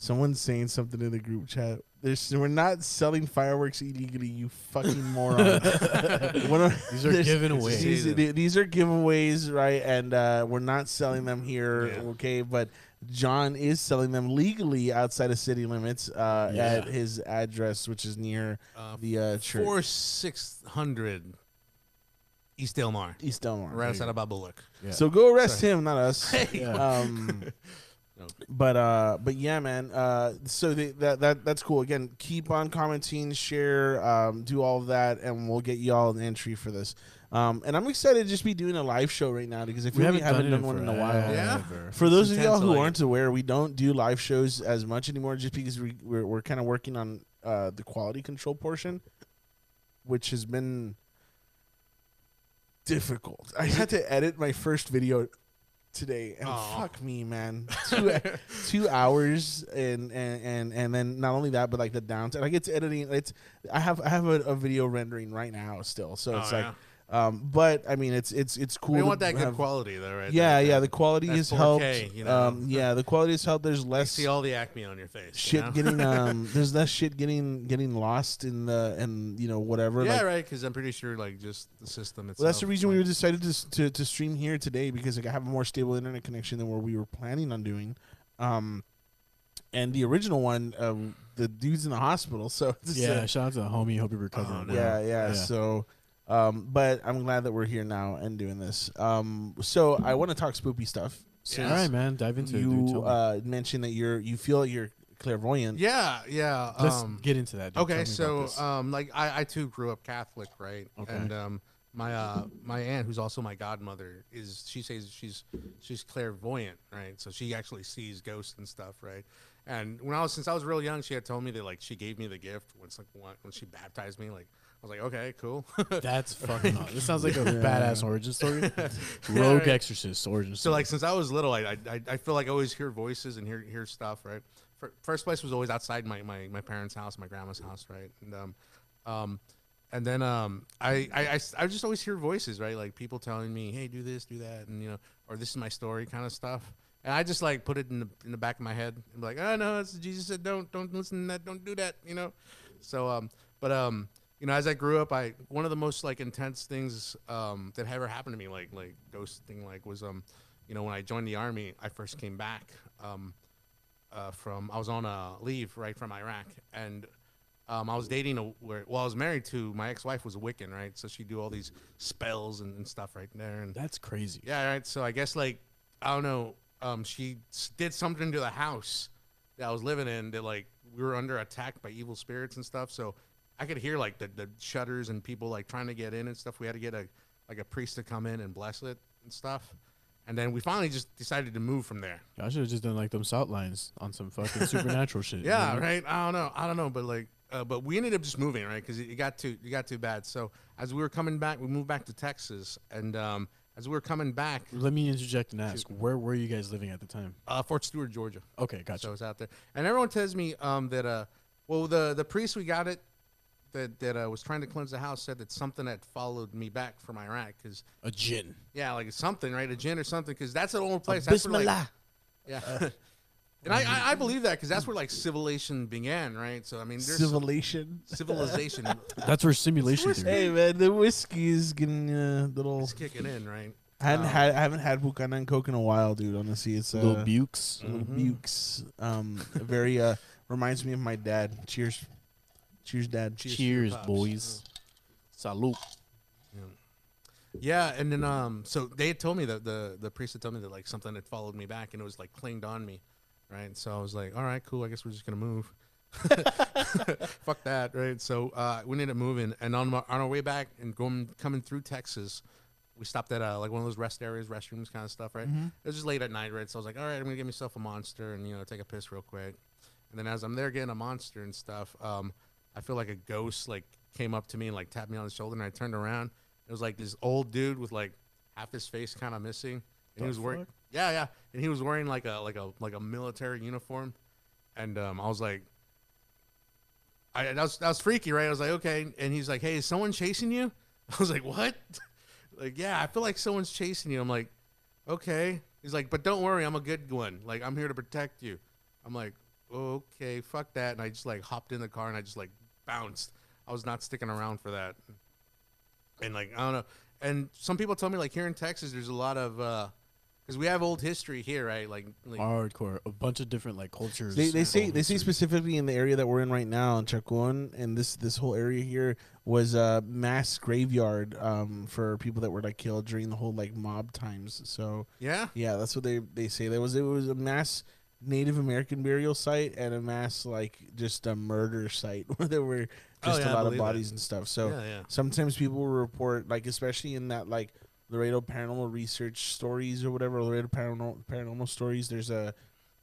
Someone's saying something in the group chat. There's, we're not selling fireworks illegally, you fucking *laughs* moron. One These are giveaways. These, these are giveaways, right? And uh, we're not selling them here, Yeah. okay? But John is selling them legally outside of city limits uh, Yeah. at his address, which is near Uh, the uh, church. Four six hundred East Delmar, East Delmar. right outside of Bob Bullock. Yeah. So go arrest him, not us. *laughs* Yeah. Um, *laughs* but uh, but yeah, man. Uh, so the, that that that's cool. Again, keep on commenting, share, um, do all of that, and we'll get you all an entry for this. Um, and I'm excited to just be doing a live show right now because if feel we haven't, done, one in a while. Yeah. forever. For those of y'all who like aren't aware, we don't do live shows as much anymore, just because we, we're we're kind of working on uh, the quality control portion, which has been difficult. I had to edit my first video today, and Aw. fuck me, man, *laughs* two two hours, and, and and and then not only that, but like the downtime. Like it's editing. It's I have I have a, a video rendering right now still, so it's Oh, like. yeah. Um, but I mean, it's it's it's cool. We want that good quality though, right? yeah, That- yeah. The quality that's has helped. 4K, you know? Um, yeah, the quality has helped. There's I less see all the acme on your face. you shit know? getting *laughs* um. There's less shit getting getting lost in the and you know whatever. yeah, like, right. Because I'm pretty sure like just the system itself. Well, that's the reason we like- decided to, to to stream here today because like I have a more stable internet connection than what we were planning on doing. Um, and the original one, um, the dude's in the hospital, *laughs* so Yeah, uh, shout out to the homie. Hope you're recovering. Oh, no. yeah, yeah, Yeah. So, um, but I'm glad that we're here now and doing this. Um, so I want to talk spoopy stuff. Yeah. All right, man. Dive into it. Dude. you Tell me. uh, mentioned that you're you feel like you're clairvoyant. Yeah, yeah. Let's um, get into that. Dude. Tell me Okay, about so this. um, like I, I too grew up Catholic, right? Okay. And um, my uh, my aunt, who's also my godmother, is she says she's she's clairvoyant, right? So she actually sees ghosts and stuff, right? And when I was since I was real young, she had told me that like she gave me the gift once like when, when she baptized me, like I was like, okay, cool. *laughs* That's fucking. awesome. This sounds like a *laughs* badass origin story. *laughs* Rogue right. exorcist origin story. So story. like since I was little, I I, I feel like I always hear voices and hear hear stuff, right? First place was always outside my, my, my parents' house, my grandma's house, right? And um, um, and then um, I, I, I s- I just always hear voices, right? Like people telling me, hey, do this, do that, and you know, or this is my story, kind of stuff. And I just like put it in the in the back of my head and be like, oh no, it's Jesus said don't don't listen to that, don't do that, you know. So um, but um, you know, as I grew up, I one of the most like intense things um that ever happened to me, like like ghost thing, like was um, you know, when I joined the army, I first came back um, uh, from I was on a leave right from Iraq, and um, I was dating a where well I was married to my ex wife was a Wiccan, right? So she'd do all these spells and, and stuff right there, and That's crazy. yeah, right. So I guess like I don't know. Um, she s- did something to the house that I was living in that like we were under attack by evil spirits and stuff. So I could hear like the, the shutters and people like trying to get in and stuff. We had to get a like a priest to come in and bless it and stuff. And then we finally just decided to move from there. I should have just done like them salt lines on some fucking *laughs* supernatural shit. you Yeah, know? right. I don't know. I don't know, but like, uh, but we ended up just moving, right? Because it, it got too, it got too bad. So as we were coming back, we moved back to Texas, and um, as we were coming back, Let me interject and ask, where were you guys living at the time? uh, Fort Stewart, Georgia. Okay, gotcha. So it's out there, and everyone tells me um, that uh, well, the the priest we got it that that uh, was trying to cleanse the house said that something had followed me back from Iraq because a djinn. yeah, like something, right? A djinn or something because that's an old place. That's where, like, yeah. *laughs* And I, I, I believe that because that's where like civilization began, right? So I mean, there's Civilization. *laughs* civilization That's where simulation. Hey man, the whiskey is getting a little. is kicking in, right? I hadn't Um, had I haven't had Buchanan Coke in a while, dude. Honestly, it's uh, Little bukes. little Mhm. bukes. Um, very uh reminds me of my dad. Cheers, cheers, dad. Cheers Cheers, boys. Salute. Yeah, and then um, so they had told me that the the priest had told me that like something had followed me back and it was like clinged on me, right? So I was like, all right, cool. I guess we're just gonna move. *laughs* Fuck that, right? So uh, we ended up moving, and on my, on our way back and going coming through Texas, we stopped at uh, like one of those rest areas, restrooms, kind of stuff, right? It was just late at night, right? So I was like, all right, I'm gonna get myself a monster and you know take a piss real quick. And then as I'm there getting a monster and stuff, um, I feel like a ghost like came up to me and like tapped me on the shoulder, and I turned around. It was like this old dude with like half his face kind of missing, and The he was wearing fuck? yeah, yeah, and he was wearing like a like a like a military uniform, and um, I was like, I that was that was freaky, right? I was like, okay, and he's like, hey, is someone chasing you? *laughs* I was like, what? *laughs* like, yeah, I feel like someone's chasing you. I'm like, okay. He's like, but don't worry, I'm a good one. Like, I'm here to protect you. I'm like, okay, fuck that, and I just like hopped in the car and I just like bounced. I was not sticking around for that. And like I don't know. And some people tell me like here in Texas, there's a lot of because we have old history here, right? Like, like Hardcore, a bunch of different like cultures. They, they say and they say specifically in the area that we're in right now in Chacon and this this whole area here was a mass graveyard um, for people that were like killed during the whole like mob times. So yeah, yeah, that's what they they say. There was it was a mass Native American burial site and a mass like just a murder site *laughs* where there were Oh, just yeah, I a lot of bodies and stuff. So Yeah, yeah. sometimes people will report like especially in that like Laredo paranormal research stories or whatever Laredo paranormal paranormal stories. There's a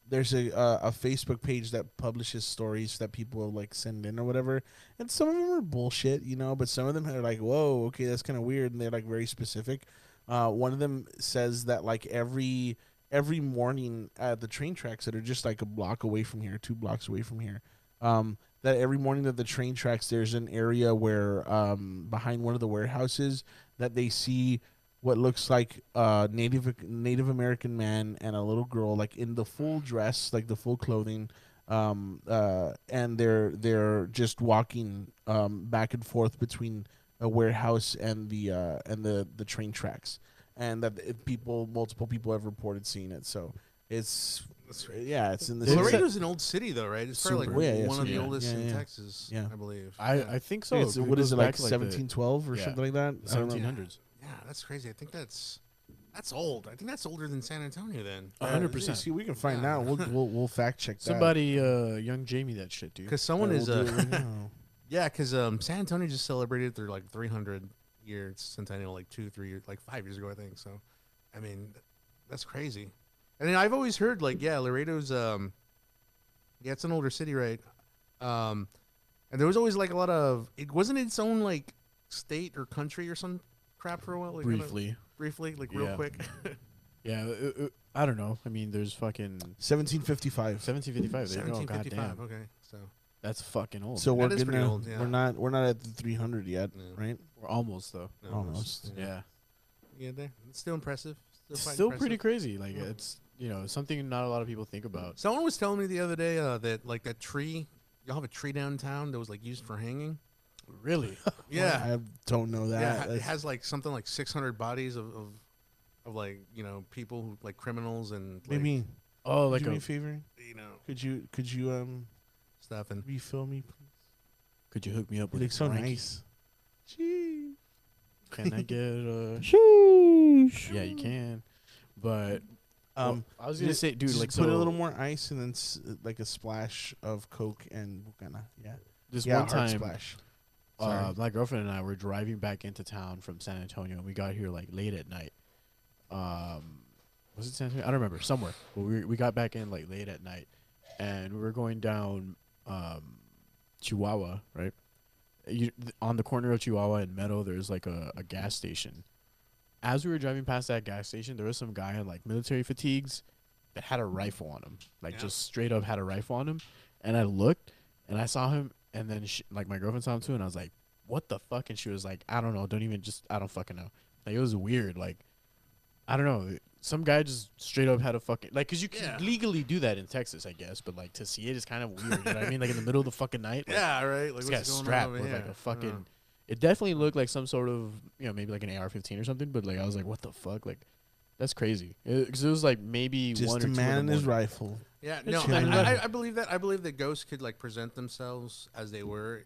there's a uh, a Facebook page that publishes stories that people like send in or whatever, and some of them are bullshit, you know, but some of them are like, whoa, okay, that's kind of weird, and they're like very specific. Uh, one of them says that like every every morning at the train tracks that are just like a block away from here, two blocks away from here, um, that every morning at the train tracks there's an area where um, behind one of the warehouses that they see what looks like a native Native American man and a little girl like in the full dress, like the full clothing, um, uh, and they're they're just walking um, back and forth between a warehouse and the uh, and the the train tracks, and that it, people multiple people have reported seeing it. So it's yeah, it's in the Well, city. Laredo's an old city though, right? It's probably like Yeah, yeah, one of the oldest Yeah, in. Texas, Yeah. I believe. I, yeah. I think so. It's- It what is it like back to, 1712 or yeah. something like that? I don't know. 1700s. yeah, that's crazy. I think that's that's old. I think that's older than San Antonio then. A hundred percent. See, we can find Yeah. out. We'll, *laughs* we'll we'll fact check that. Somebody, uh, young Jamie, that shit, dude. Because someone Yeah, is we'll uh, do right *laughs* yeah, because um, San Antonio just celebrated their like 300 year centennial like two, three years, like five years ago, I think. So, I mean, that's crazy. And then I've always heard like, yeah, Laredo's um, yeah, it's an older city, right? Um, and there was always like a lot of it wasn't its own like state or country or some crap for a while. Like, kinda- Briefly. briefly, like real Yeah. quick. *laughs* Yeah, uh, uh, I don't know. I mean, there's fucking 1755. 1755. There you go. 1755. Goddamn. Okay, so That's fucking old. So we're is pretty gonna, old, yeah. we're not we're not at the 300 yet, No. right? We're almost, though. no, Almost. Yeah. yeah, there. It's still impressive. It's quite still pretty impressive. crazy. Like, Yeah. it's, you know, something not a lot of people think about. Someone was telling me the other day uh, that like that tree, y'all have a tree downtown that was like used for hanging. Really? *laughs* Yeah, I don't know that. yeah. it ha- It That's- has like something like 600 bodies of, of, of like you know people who like criminals and like, maybe oh, could like you do me a, a favor. you know Could you could you um stuff and refill me? please? could you hook me up You with look a so drink? nice. Gee. Can I get a? *laughs* yeah, you can. But Um, I was gonna just- say, dude, just like put a little more ice and then s- like a splash of Coke and bucana. Yeah, This yeah, one time, splash. uh, my girlfriend and I were driving back into town from San Antonio, and we got here like late at night. Um, was it San Antonio? I don't remember. Somewhere. But we we got back in like late at night, and we were going down um, Chihuahua, right? You, on the corner of Chihuahua and Meadow, there's like a, a gas station. As we were driving past that gas station, there was some guy in like military fatigues that had a rifle on him, like Yeah. just straight up had a rifle on him. And I looked and I saw him, and then she, like my girlfriend saw him too, and I was like, "What the fuck?" And she was like, "I don't know, don't even just, I don't fucking know." Like it was weird, like I don't know. Some guy just straight up had a fucking like, cause you can Yeah. legally do that in Texas, I guess, but like to see it is kind of weird. you know what I mean? Like in the middle of the fucking night. Like, yeah, right. Like this what's guy's strapped with here? like a fucking. don't. It definitely looked like some sort of you know maybe like an AR-15 or something, but like I was like, what the fuck, like. That's crazy. Uh, because it, was like maybe Just one a or two in the man and his rifle. Yeah, no. I, I, I believe that. I believe that ghosts could like present themselves as they were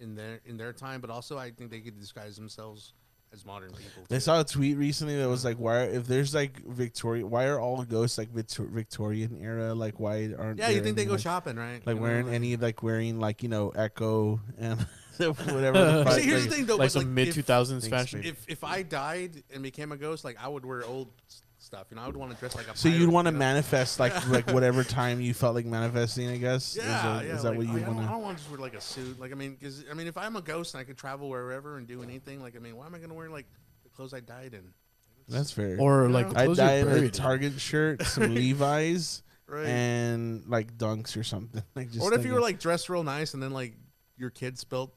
in their in their time, but also I think they could disguise themselves as modern people. I saw a tweet recently that was like, "Why if there's like Victoria? Why are all ghosts like Victor- Victorian era? Like why aren't? yeah, you there think they go like, shopping, right? Like You know, wearing like- any like wearing like you know Ecko and *laughs* whatever. the *laughs* See, here's like- the thing though, like but, some mid two thousands fashion. If if I died and became a ghost, like I would wear old s- stuff. You know, I would want to dress like a. So pirate, you'd want to you know? manifest like *laughs* like whatever time you felt like manifesting, I guess. Yeah, is that, yeah. is that like, what you I don't, want I don't want to just wear like a suit. Like I mean, because I mean, if I'm a ghost and I could travel wherever and do anything, like I mean, why am I gonna wear like the clothes I died in? That's fair. or You like I clothes you're die in a buried in. Target shirt, some *laughs* Levi's, Right. and like dunks or something. *laughs* Like just or what if you were like dressed real nice and then like your kid spilt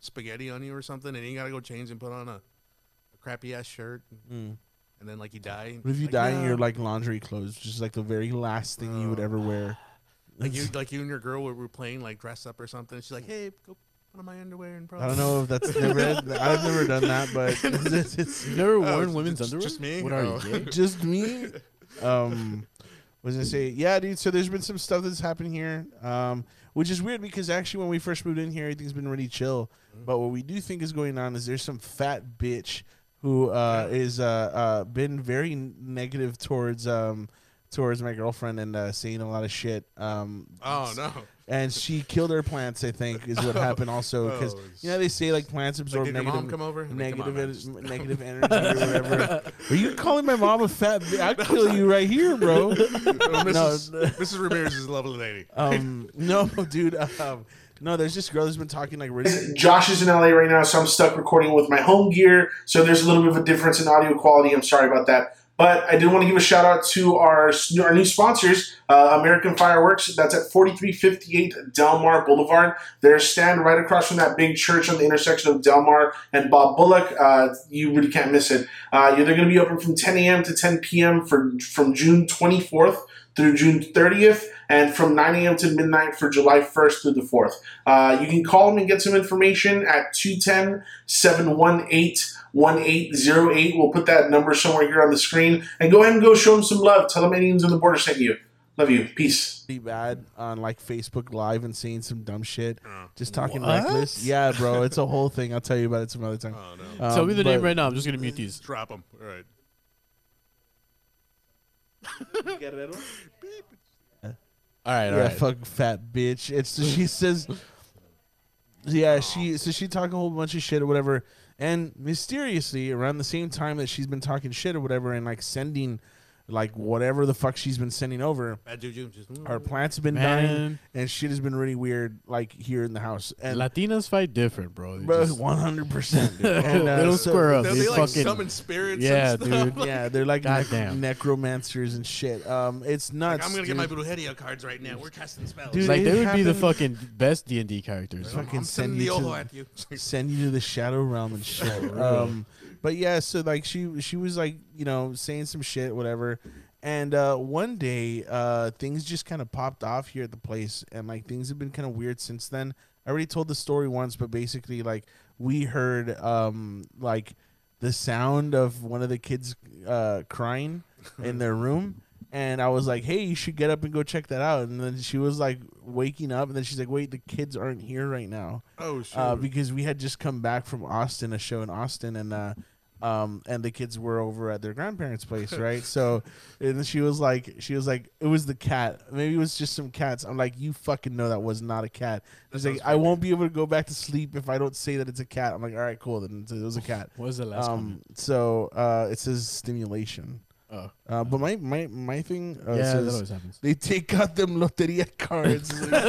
spaghetti on you or something, and you gotta go change and put on a, a crappy ass shirt, Mm. And then like you die. What if you like, die in your "No." like laundry clothes, just like the very last thing you would Oh. ever wear? *sighs* Like you, like you and your girl were, were playing like dress up or something. She's like, "Hey, go put on my underwear and." I don't know if that's never. *laughs* I've never done that, but *laughs* *laughs* it's, it's You've never Oh, worn it's- women's it's underwear? just me? What are Oh. you, gay? just me. Um, was gonna say, yeah, dude. So there's been some stuff that's happened here, um, which is weird because actually when we first moved in here, everything's been really chill. But what we do think is going on is there's some fat bitch who uh, is uh, uh, been very negative towards um, towards my girlfriend and uh, saying a lot of shit. Um, Oh no! and she killed her plants. I think is what *laughs* happened also because Oh, you know they say like plants absorb your negative mom come over? I mean, come on, en- negative energy or whatever. *laughs* Are you calling my mom a fat? Bi- I'll *laughs* kill you right here, bro. Oh, Mrs. No. Mrs. Ramirez is a lovely lady. Um, no, dude. Um, no, there's this girl who's been talking like really. *laughs* Josh is in LA right now, so I'm stuck recording with my home gear. So there's a little bit of a difference in audio quality. I'm sorry about that. But I did want to give a shout out to our our new sponsors, uh, American Fireworks. That's at 4358 Delmar Boulevard. Their stand right across from that big church on the intersection of Delmar and Bob Bullock. Uh, you really can't miss it. Uh, they're going to be open from 10 a.m. to 10 p.m. for from June 24th through June 30th, and from 9 a.m. to midnight for July 1st through the 4th. Uh, you can call them and get some information at 210 718 1808. We'll put that number somewhere here on the screen. And go ahead and go show them some love. Tell them aliens on the border sent you. Love you. Peace. Pretty bad on like Facebook Live and saying some dumb shit, just talking What? reckless. Yeah, bro, it's a whole thing. I'll tell you about it some other time. Oh no! Um, Tell me the name but- right now. I'm just gonna mute these. Drop them. All right. All *laughs* right, all yeah, right. fuck fat bitch. It's she says, yeah, she so she talked a whole bunch of shit or whatever, and mysteriously around the same time that she's been talking shit or whatever, and like sending, like whatever the fuck she's been sending over, Bad juju. Just, our plants have been dying, Man, and shit has been really weird, like here in the house, and Latinas fight different, bro. They bro, just- one hundred percent. *laughs* they don't square up. They, They they like fucking summon spirits. yeah, and stuff. dude. Yeah, they're like nec- Goddamn. necromancers and shit. Um, it's nuts. Like, I'm gonna dude. get my Brujeria cards right now. We're casting spells. Dude, like it they would be the happened- fucking best D and D characters. Fuck. fucking I'm send sending you the to ojo the- at you. send you to the shadow realm and *laughs* shit. um, but yeah, so like she she was like you know saying some shit, whatever. And uh, one day, uh, things just kind of popped off here at the place, and like things have been kind of weird since then. I already told the story once, but basically, like we heard um, like the sound of one of the kids uh, crying in their room. And I was like, "Hey, you should get up and go check that out." And then she was like waking up, and then she's like, "Wait, the kids aren't here right now." Oh shit. uh, because we had just come back from Austin, a show in Austin, and uh, um, and the kids were over at their grandparents' place, *laughs* right? so, and she was like, she was like, it was the cat. Maybe it was just some cats. I'm like, you fucking know that was not a cat. She's like, I won't be able to go back to sleep if I don't say that it's a cat. I'm like, all right, cool, then it was a cat. What was the last Um, so uh, it says stimulation. Oh. Uh, but my my my thing uh, yeah, that always happens. they take out them loteria cards. *laughs* uh,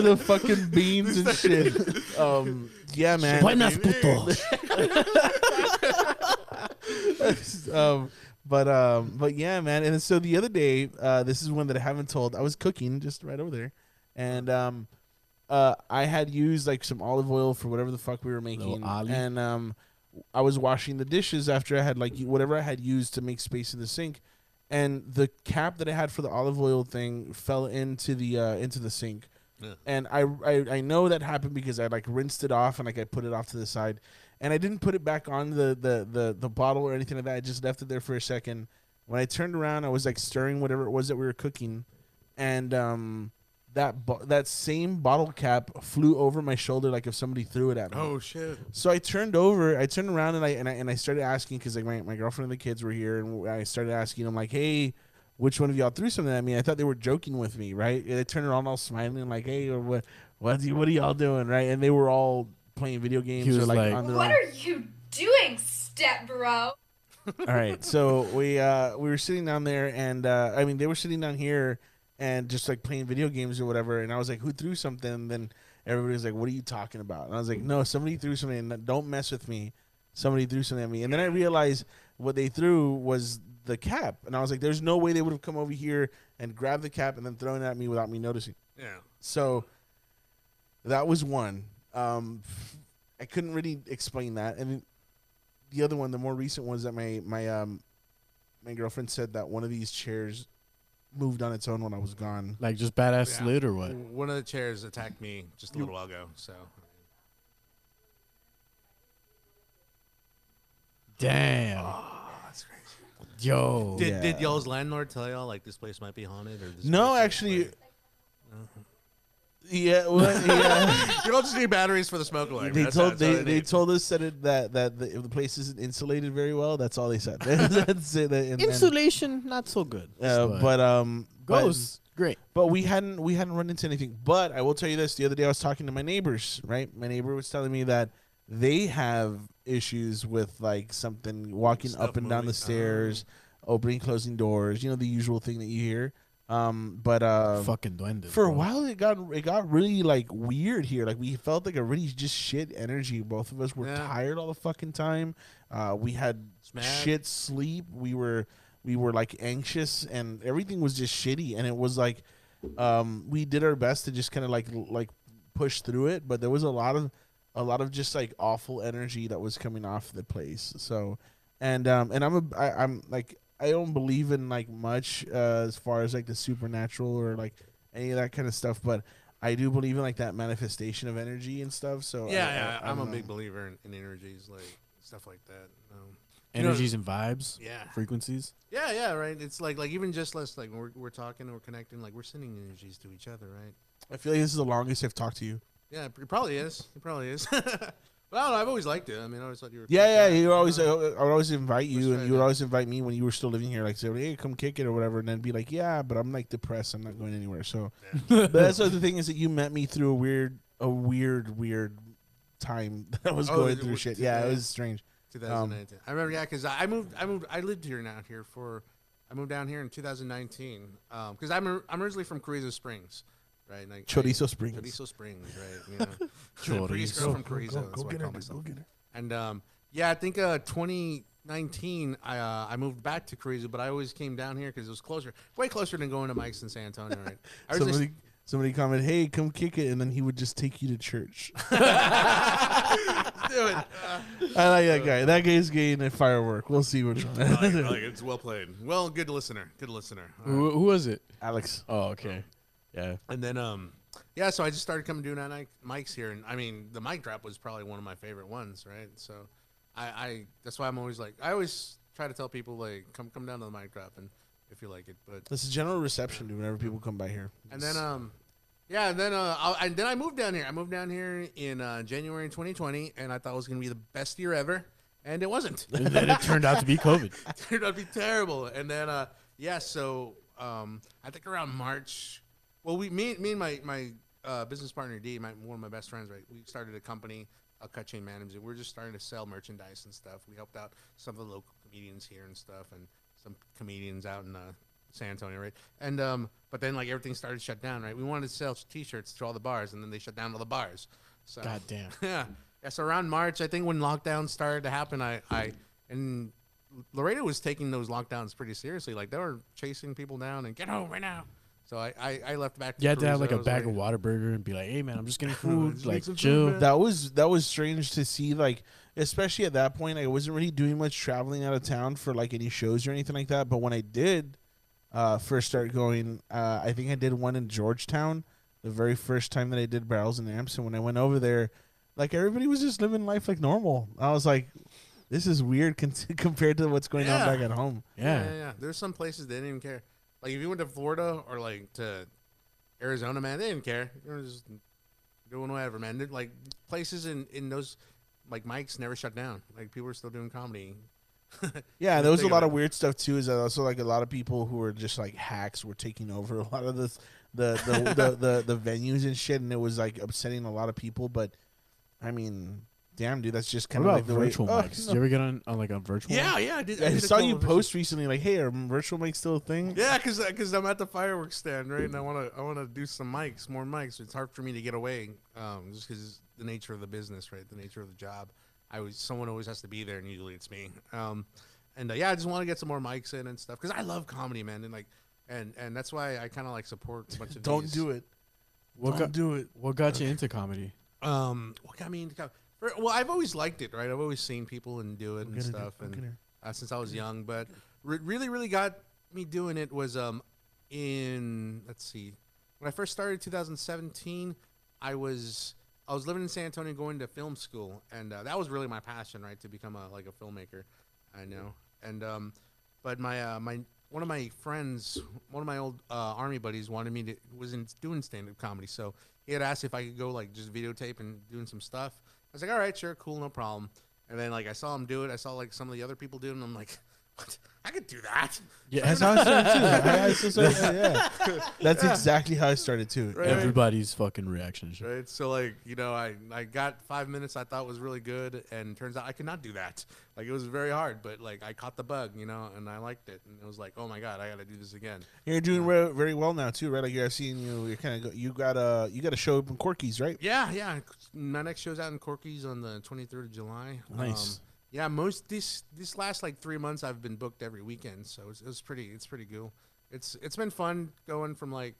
the fucking beans and shit. Um, yeah, man. Buenas putos. *laughs* um, but um, but yeah, man. And so the other day, uh, this is one that I haven't told. I was cooking just right over there, and um, uh, I had used like some olive oil for whatever the fuck we were making, and um, I was washing the dishes after I had like whatever I had used to make space in the sink, and the cap that I had for the olive oil thing fell into the uh, into the sink. And I, I I know that happened because I like rinsed it off and like I put it off to the side, and I didn't put it back on the the the, the bottle or anything like that. I just left it there for a second. When I turned around, I was like stirring whatever it was that we were cooking, and um that bo- that same bottle cap flew over my shoulder like if somebody threw it at me. oh shit. So I turned over, I turned around and I and I, and I started asking because like my, my girlfriend and the kids were here, and I started asking them like, "Hey, which one of y'all threw something at me?" I thought they were joking with me, right? And they turned around all smiling like, "Hey, what what what are y'all doing?" Right? And they were all playing video games He or like, like- on What own. are you doing, step bro? all right, so we uh we were sitting down there, and uh I mean they were sitting down here and just like playing video games or whatever, and I was like, "Who threw something?" And then everybody was like, "What are you talking about?" And I was like, "No, somebody threw something. And don't mess with me. Somebody threw something at me." And then I realized what they threw was the cap, and I was like, "There's no way they would have come over here and grabbed the cap and then thrown it at me without me noticing." Yeah. So that was one. Um, I couldn't really explain that, and the other one, the more recent one, is that my my um my girlfriend said that one of these chairs moved on its own when I was gone. Like just badass Yeah. lit or what? One of the chairs attacked me just a little while ago. So Damn. Ah, that's crazy. Yo. Did Yeah. did y'all's landlord tell y'all like this place might be haunted or this No, place might actually, be- uh-huh. Yeah, well, yeah. *laughs* you don't just need batteries for the smoke alarm. they That's- told that's all they, they need. told us that it, that that the, if the place isn't insulated very well. That's all they said. *laughs* *laughs* That's it. And then, Insulation, not so good. uh, but um, but- great. But we hadn't we hadn't run into anything. But I will tell you this: the other day I was talking to my neighbors. Right, my neighbor was telling me that they have issues with like something walking Stuff up and down the stairs, opening, closing doors. You know the usual thing that you hear. Um, but uh, Fucking duendes. for a bro. while it got it got really like weird here. Like we felt like a really just shit energy. Both of us were Yeah. tired all the fucking time. Uh, we had mad. shit sleep. We were we were like anxious and everything was just shitty. And it was like um, we did our best to just kind of like like push through it, but there was a lot of a lot of just like awful energy that was coming off the place. So and um and I'm a I, I'm like I don't believe in like much uh, as far as like the supernatural or like any of that kind of stuff, but I do believe in like that manifestation of energy and stuff. So I- Yeah, I- yeah. I I'm a don't big believer in, in energies, like stuff like that. Um, you know- energies and vibes. Yeah. Frequencies. yeah, yeah, right. It's like like even just less like we're we're talking we're connecting, like we're sending energies to each other, right? I feel like this is the longest I've talked to you. Yeah, it probably is. It probably is. *laughs* but I don't know. I've always liked it. I mean, I always thought you were. Yeah, yeah. You always, uh, I would always invite you, and you would always invite me when you were still living here. Like, say, hey, come kick it or whatever, and then be like, yeah, but I'm like depressed. I'm not going anywhere. So, *laughs* but that's the other thing is that you met me through a weird, a weird, weird time *laughs* that I was Oh, going it through was- shit. Yeah, it was strange. 2019. I remember, yeah, because I moved. I moved. I lived here now here for. I moved down here in 2019 because um, I'm I'm originally from Carrizo Springs, right? Like, Chorizo I- Springs. Chorizo Springs, right? You know, *laughs* prettiest girl Chorizo. from Carrizo. Go, that's go what I get call her, myself. go get her. And um, yeah, I think uh, 2019, I uh, I moved back to Carrizo, but I always came down here because it was closer, way closer than going to Mike's in San Antonio, right? *laughs* I originally- Somebody, somebody commented, hey, come kick it, and then he would just take you to church. *laughs* do it. I like that guy. That guy's getting a firework. We'll see which one. I like, I like it. It's well played. Well, good listener. Good listener. All right. Who, who was it? Alex. Oh, okay. Yeah. And then, um, yeah, so I just started coming doing that mic- mics here, and I mean, the mic drop was probably one of my favorite ones, right? So, I, I that's why I'm always like, I always try to tell people like, come come down to the mic drop, and if you like it, but This is general reception to whenever people come by here. and then um, yeah, and then uh, I, and then I moved down here. I moved down here in uh, January 2020, and I thought it was gonna be the best year ever, and it wasn't. And then it turned out to be COVID. *laughs* turned out to be terrible. And then, uh, yeah, so um, I think around March, well, we me, me and my my uh, business partner D, my, one of my best friends, right? We started a company, a cut chain management. We're just starting to sell merchandise and stuff. We helped out some of the local comedians here and stuff, and some comedians out in uh, San Antonio, right? And um, but then like everything started to shut down, right? We wanted to sell T-shirts to all the bars, and then they shut down all the bars. So God damn. *laughs* yeah. Yeah. So around March, I think when lockdown started to happen, I, I, and Laredo was taking those lockdowns pretty seriously. Like they were chasing people down and get home right now. So I, I, I left back. To You had to have like a bag I of was Whataburger and be like, "Hey man, I'm just getting *laughs* food." Just like some food, that was that was strange to see like especially at that point i wasn't really doing much traveling out of town for like any shows or anything like that but when i did uh first start going uh i think i did one in georgetown the very first time that i did barrels and amps and when i went over there like everybody was just living life like normal i was like this is weird *laughs* con- compared to what's going Yeah. on back at home yeah, Yeah. yeah, yeah. There's some places they didn't even care. Like if you went to Florida or like to Arizona, man, they didn't care. They were just doing whatever, man. They're, like places in in those like mics never shut down. Like people were still doing comedy. *laughs* Yeah, there was a lot of weird stuff too. Is that also like a lot of people who were just like hacks were taking over a lot of this, the the, the, the the venues and shit, and it was like upsetting a lot of people. But I mean, damn, dude, that's just What kind of about like the virtual way. *laughs* Oh, mics? no. You ever get on, on like a virtual? Yeah, one? yeah. I did. I did a saw you couple of post recently, like, "Hey, are virtual mics still a thing?" Yeah, because because I'm at the fireworks stand, right, and I want to I want to do some mics, more mics. It's hard for me to get away, um, just because the nature of the business, right, the nature of the job. I was someone always has to be there, and usually it's me. Um, and uh, yeah, I just want to get some more mics in and stuff because I love comedy, man, and like, and and that's why I kind of like support a bunch of. Don't these. do it. What Don't got, do it. what got you into comedy? Um, what got me into comedy? Well, I've always liked it, right? I've always seen people and do it and Look at it, stuff, at and uh, since I was young. But re- really, really got me doing it was um, in let's see, when I first started 2017, I was I was living in San Antonio, going to film school, and uh, that was really my passion, right, to become a like a filmmaker. I know, and um, but my uh, my one of my friends, one of my old uh, army buddies, wanted me to was in doing stand up comedy, so he had asked if I could go like just videotape and doing some stuff. I was like, all right, sure, cool, no problem. And then like I saw him do it. I saw like some of the other people do it, and I'm like? I could do that. Yeah, that's how I started too. I- I still started- yeah. *laughs* That's exactly how I started too. Right. Everybody's fucking reaction. is- Right. So like, you know, I, I got five minutes I thought was really good and turns out I could not do that. Like it was very hard, but like I caught the bug, you know, and I liked it. And it was like, oh my God, I gotta do this again. You're doing re- very well now too, right? Like you're seeing you. You kind of you got a you got a show up in Corky's, right? Yeah, yeah. My next show's out in Corky's on the 23rd of July. Nice. Um, Yeah, most this this last like three months I've been booked every weekend, so it's, it's pretty it's pretty cool. It's it's been fun going from like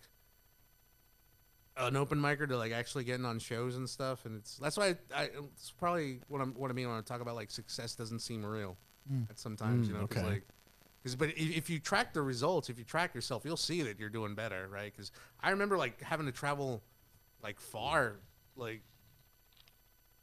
an open micer to like actually getting on shows and stuff, and it's that's why I, I it's probably what I'm what I mean when I talk about like success doesn't seem real Mm. at sometimes Mm, you know 'cause, okay. like because but if, if you track the results, if you track yourself, you'll see that you're doing better, right? Because I remember like having to travel like far, like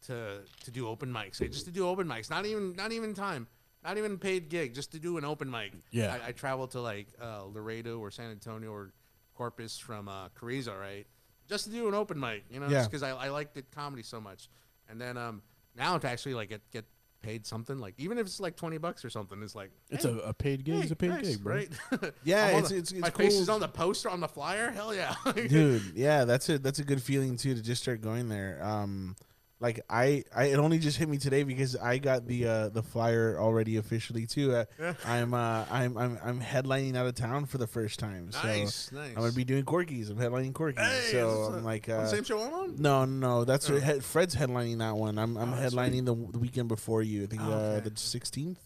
to to do open mics, like, just to do open mics, not even not even time, not even paid gig, just to do an open mic. Yeah. I, I traveled to like uh, Laredo or San Antonio or Corpus from uh, Carrizo, right? Just to do an open mic, you know, Yeah. because I, I liked it comedy so much, and then um now to actually like get get paid something like even if it's like 20 bucks or something it's like It's hey, a, a paid gig. hey, it's a paid nice, gig, bro. right *laughs* Yeah, it's- the- it's- it's my face is on the poster on the flyer *laughs* hell yeah *laughs* dude yeah that's a that's a good feeling too to just start going there um like I, I it only just hit me today because I got the uh the flyer already officially too. Uh, Yeah. I'm uh I'm I'm I'm headlining out of town for the first time. So Nice, nice. I'm gonna be doing Corky's. I'm headlining Corky's. Hey, so I'm a- like uh same show I'm on? No, no, that's Oh. Fred's headlining that one. I'm I'm Oh, headlining the, the weekend before you. I think Oh, uh, okay. the 16th.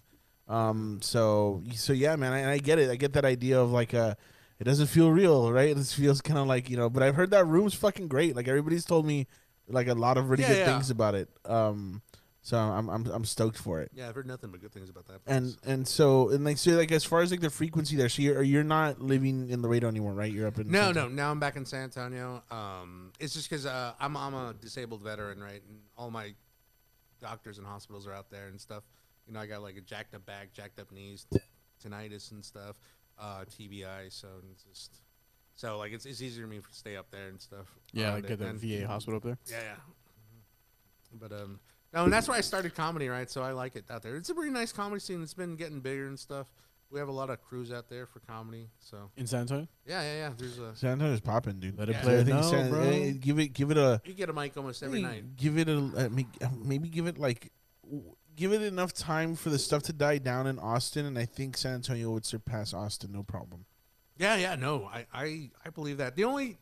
Um so so yeah, man, I, and I get it. I get that idea of like uh it doesn't feel real, right? This feels kind of like, you know, but I've heard that room's fucking great. Like everybody's told me like a lot of really Yeah, good yeah. things about it. Um so I'm I'm I'm stoked for it. yeah I've heard nothing but good things about that And and so and like so like as far as like the frequency there, so you're you're not living in Laredo anymore, right? You're up in No, no. Now I'm back in San Antonio. Um, it's just because uh, I'm I'm a disabled veteran, right? And all my doctors and hospitals are out there and stuff. You know, I got like a jacked up back, jacked up knees, t- tinnitus and stuff, uh, TBI. So it's just so like it's it's easier for me to stay up there and stuff. Yeah, like at the VA hospital up there. Yeah, yeah. But um, no, and that's why I started comedy, right? So I like it out there. It's a pretty nice comedy scene. It's been getting bigger and stuff. We have a lot of crews out there for comedy. So In San Antonio? yeah, yeah, yeah. There's a San Antonio's popping, dude. Let it Yeah. play I it think now, San- bro. eh, give it give it a you get a mic almost every night. Give it a uh, uh, maybe give it like w- give it enough time for the stuff to die down in Austin, and I think San Antonio would surpass Austin, no problem. Yeah, yeah, no, I, I, I believe that. The only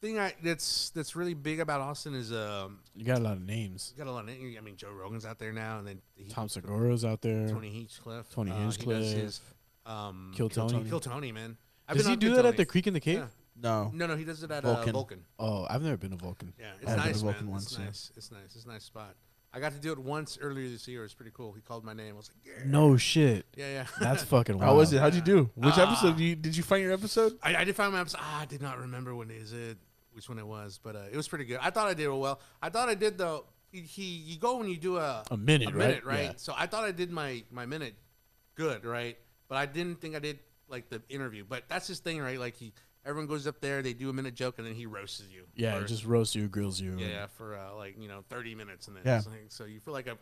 thing I that's that's really big about Austin is um, You got a lot of names. you got a lot of. I mean, Joe Rogan's out there now, and then he, Tom Segura's out there. Tony Hinchcliffe, Tony uh, he does Hinchcliffe. his, um, Kill Tony. Kill Tony, man. I've Does been he do Kill that at the Creek and the Cave? Yeah. No, No, no, he does it at Vulcan. Uh, Vulcan. Oh, I've never been to Vulcan. Yeah, it's I've been to nice, Vulcan man. once, it's yeah. nice. It's nice. It's a nice spot. I got to do it once earlier this year. It's pretty cool. He called my name. I was like, yeah, No shit. yeah, yeah. That's *laughs* fucking wild. how was it? How'd you do? Which Ah. episode? Did you, did you find your episode? I, I did find my episode. Ah, I did not remember when is it, which one it was, but uh, it was pretty good. I thought I did well. I thought I did though. He, he you go when you do a A minute, a minute, right? right? Yeah. So I thought I did my my minute good, right? But I didn't think I did like the interview. But that's his thing, right? Like he everyone goes up there, they do a minute joke, and then he roasts you. Yeah, for- it just roasts you, grills you. yeah, yeah, for uh, like you know thirty minutes, and then Yeah. it's so you feel like a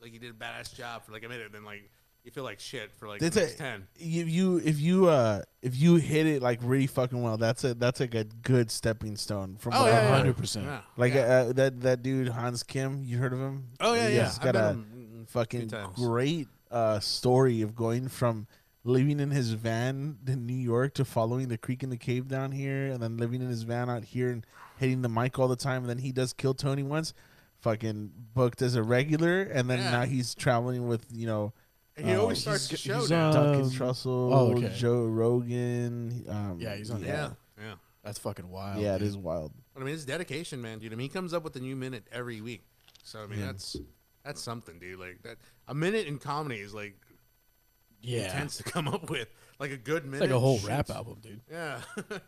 like you did a badass job for like a minute, and then like you feel like shit for like That's the next a, ten. if you if you uh if you hit it like really fucking well, that's a that's like a good stepping stone from Oh yeah, I've yeah, 100%. Yeah. Like yeah. uh, that that dude Hans Kim, you heard of him? oh yeah, yeah. He's I've got met a him, fucking great uh, story of going from living in his van in New York to following the creek and the cave down here, and then living in his van out here and hitting the mic all the time. And then he does Kill Tony once, fucking booked as a regular, and then Yeah. now he's traveling with you know. He uh, always starts the show he's now. on- Duncan Um, Trussell, oh, okay. Joe Rogan. Um, Yeah, he's on yeah, yeah. That's fucking wild. Yeah, it dude. is wild. But I mean, it's dedication, man, dude. I mean, he comes up with a new minute every week. So I mean, Yeah. that's that's something, dude. Like that, a minute in comedy is like Yeah. intense to come up with. Like a good It's minute. like a whole shit. rap album, dude. Yeah. *laughs*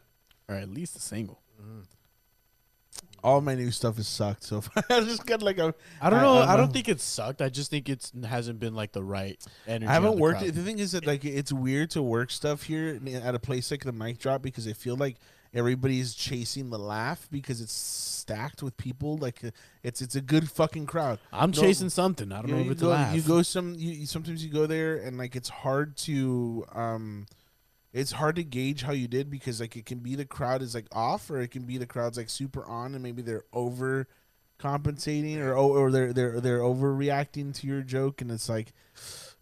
Or at least a single. Mm-hmm. All my new stuff has sucked so far. *laughs* I just got like a. I don't know. I, know. don't think it sucked. I just think it hasn't been like the right energy. I haven't on the worked. crowd. it. The thing is that like it's weird to work stuff here at a place like the mic drop because I feel like everybody's chasing the laugh because it's stacked with people. Like uh, it's it's a good fucking crowd. I'm No- chasing something. I don't you know if it's go, a laugh. You go some. You, sometimes you go there and like it's hard to um, it's hard to gauge how you did because like it can be the crowd is like off or it can be the crowd's like super on and maybe they're over compensating or or they're they're they're overreacting to your joke and it's like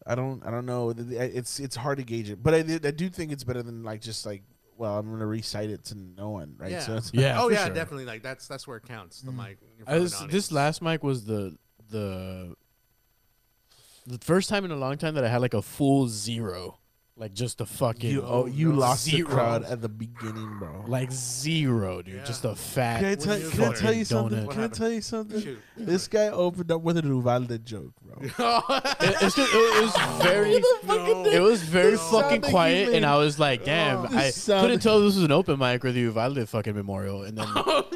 I don't I don't know it's it's hard to gauge it but I I do think it's better than like just like well I'm gonna recite it to no one right Yeah. so it's Yeah, oh yeah, sure. definitely. Like that's that's where it counts. The Mm. mic. in I front of was- this last mic was the the the first time in a long time that I had like a full zero, like just a fucking you oh you no. lost zero. the crowd at the beginning bro like zero, dude. Yeah. Just a fat. Can I, tell, you can I tell you something? Can I tell you something? Shoot. This guy opened up with a Uvalde joke, bro. *laughs* It, it's just- it was very. No. It was very No. fucking quiet, and I was like, "Damn!" Oh. I couldn't tell this was an open mic or the Uvalde fucking memorial, and then *laughs* oh,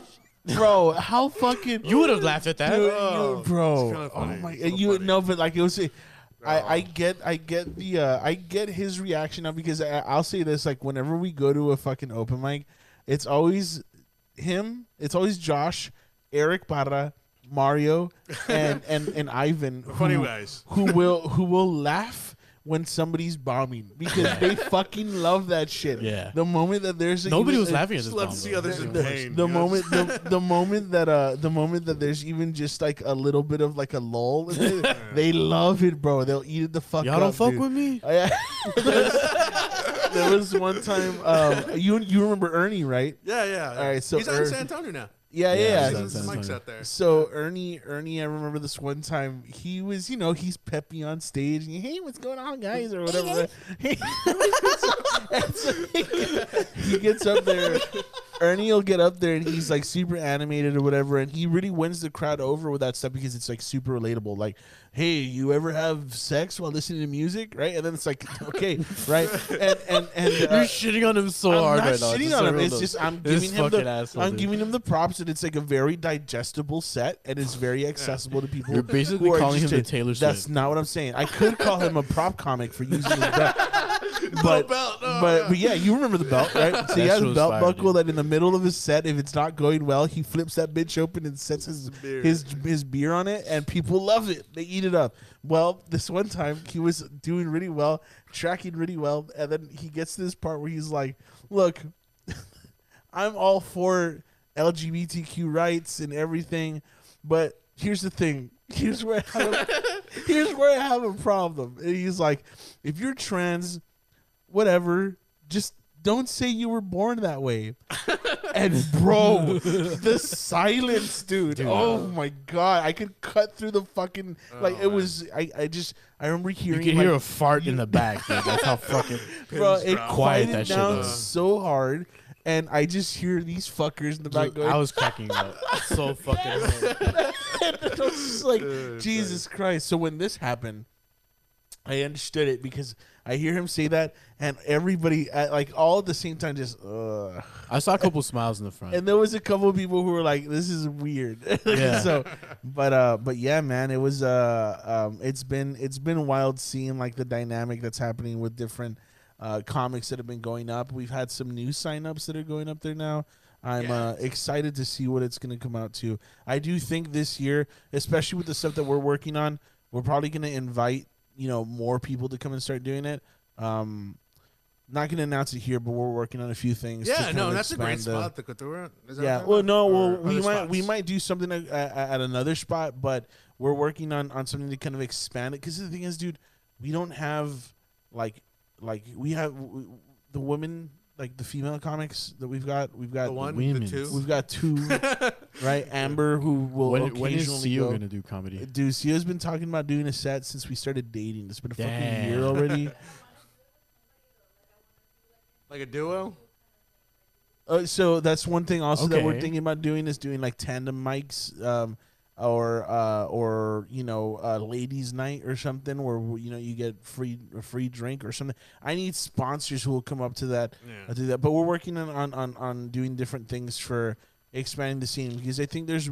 bro, how fucking you would have laughed at that. Dude, Oh, you- bro. it's kinda Oh my, It's you funny. know, but like it was. I, I get I get the uh, I get his reaction now because I, I'll say this like whenever we go to a fucking open mic, it's always him, it's always Josh, Eric Parra, Mario, *laughs* and and and Ivan. Funny guys. who will who will laugh when somebody's bombing *laughs* because they fucking love that shit. Yeah. The moment that there's a, Nobody even was laughing at this. Just love bomb, to see others in the, pain. the you moment the, *laughs* the moment that uh the moment that there's even just like a little bit of like a lull in it, *laughs* they love it bro they'll eat it the fuck Y'all up, don't fuck dude. with me. Oh, yeah. there, was, one time um you you remember Ernie right Yeah, yeah. yeah. All right, so he's out Er- in San Antonio now. Yeah yeah, Yeah, yeah. he's He's San the mics out there. so Ernie Ernie I remember this one time he was you know he's peppy on stage and hey what's going on guys or whatever And *laughs* so he, he gets up there Ernie will get up there and he's like super animated or whatever, and he really wins the crowd over with that stuff because it's like super relatable. Like, hey, you ever have sex while listening to music, right? And then it's like, *laughs* okay, right? And and and You're uh, shitting on him so I'm hard not right shitting It's on him. It's just I'm giving him fucking the asshole, I'm dude. giving him the props and it's like a very digestible set and it's very accessible to people. You're basically calling him the Taylor Swift. That's not what I'm saying. I could call him a prop comic for using his belt, *laughs* *laughs* but belt, oh, but yeah. but yeah, you remember the belt, right? *laughs* So he has a belt fire, buckle dude. that in the middle of his set, if it's not going well, he flips that bitch open and sets his Beer. his his beer on it, and people love it. They eat it up. Well, this one time he was doing really well, tracking really well, and then he gets to this part where he's like, "Look, *laughs* I'm all for LGBTQ rights and everything, but here's the thing. Here's where I have a, here's where I have a problem." And he's like, "If you're trans, whatever, just don't say you were born that way." and bro, the silence, dude. Oh my god, I could cut through the fucking oh, like it was. I I just I remember hearing. You can like, hear a fart in the back, dude. That's how fucking. *laughs* bro, it. Quiet that shit down so hard, and I just hear these fuckers in the back going. I was cracking up so *laughs* fucking. hard. I was just like, Jesus Christ. So when this happened, I understood it because I hear him say that, and everybody, at, like all at the same time, just, ugh. I saw a couple smiles in the front. And there was a couple of people who were like, "This is weird." *laughs* Yeah. so, but uh, but yeah, man, it was uh, um, it's been it's been wild seeing like the dynamic that's happening with different uh comics that have been going up. We've had some new signups that are going up there now. I'm uh, excited to see what it's going to come out to. I do think this year, especially with the stuff that we're working on, we're probably going to invite you know more people to come and start doing it. Um, not going to announce it here, but we're working on a few things. Yeah, no, that's a great the- spot. The Couture. Is that yeah, well, no, well, we might we might do something at, at, another spot, but we're working on on something to kind of expand it. Because the thing is, dude, we don't have like like we have the women like the female comics that we've got. We've got The one, women's. the two. We've got two, *laughs* right? Amber, who will when, when is occasionally CEO go. gonna do comedy? Dude, Sia's been talking about doing a set since we started dating. It's been a fucking Damn. year already. *laughs* like a duo. Uh, so that's one thing also that we're Okay. thinking about doing is doing like tandem mics. Um, or uh, or you know uh, ladies night or something where you know you get free a free drink or something. I need sponsors who will come up to that Yeah. uh, do that. But we're working on, on on on doing different things for expanding the scene because I think there's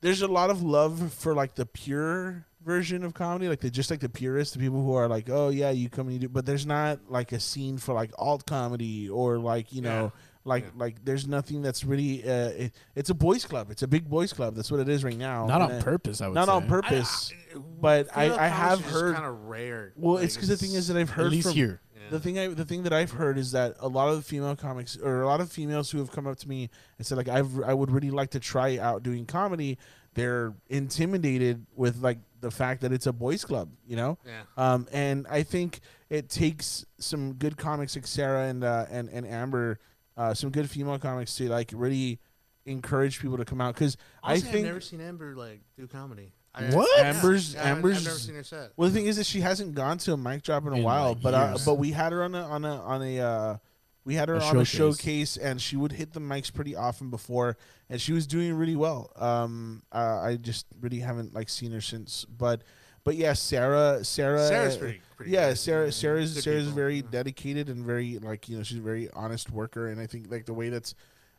there's a lot of love for like the pure version of comedy, like the just like the purists, the people who are like, oh yeah, you come and you do, but there's not like a scene for like alt comedy or like you know. Like, like, there's nothing that's really. Uh, it, it's a boys' club. It's a big boys' club. That's what it is right now. Not And on it- purpose, I would not on say. purpose. but I, I have heard. kind of rare. Well, Like, it's because the thing is that I've heard at least from, here. The thing I the thing that I've heard is that a lot of the female comics or a lot of females who have come up to me and said like I've I would really like to try out doing comedy. They're intimidated with like the fact that it's a boys club, you know. Yeah. Um, and I think it takes some good comics like Sarah and uh, and and Amber, uh, some good female comics to like really encourage people to come out because I think I've never seen Amber like do comedy. I- What? Yeah, Amber's yeah, I've- Amber's. I've never seen her set. Well, the thing is that she hasn't gone to a mic drop in a In, while, like, but uh, years. but we had her on a on a on a uh, we had her A on a showcase. showcase, and she would hit the mics pretty often before, and she was doing really well. Um, uh, I just really haven't like seen her since, but. But yeah, Sarah, Sarah, Sarah's pretty- pretty yeah, good. Sarah, Yeah, Sarah's good Sarah's people. very dedicated and very like you know she's a very honest worker, and I think like the way that's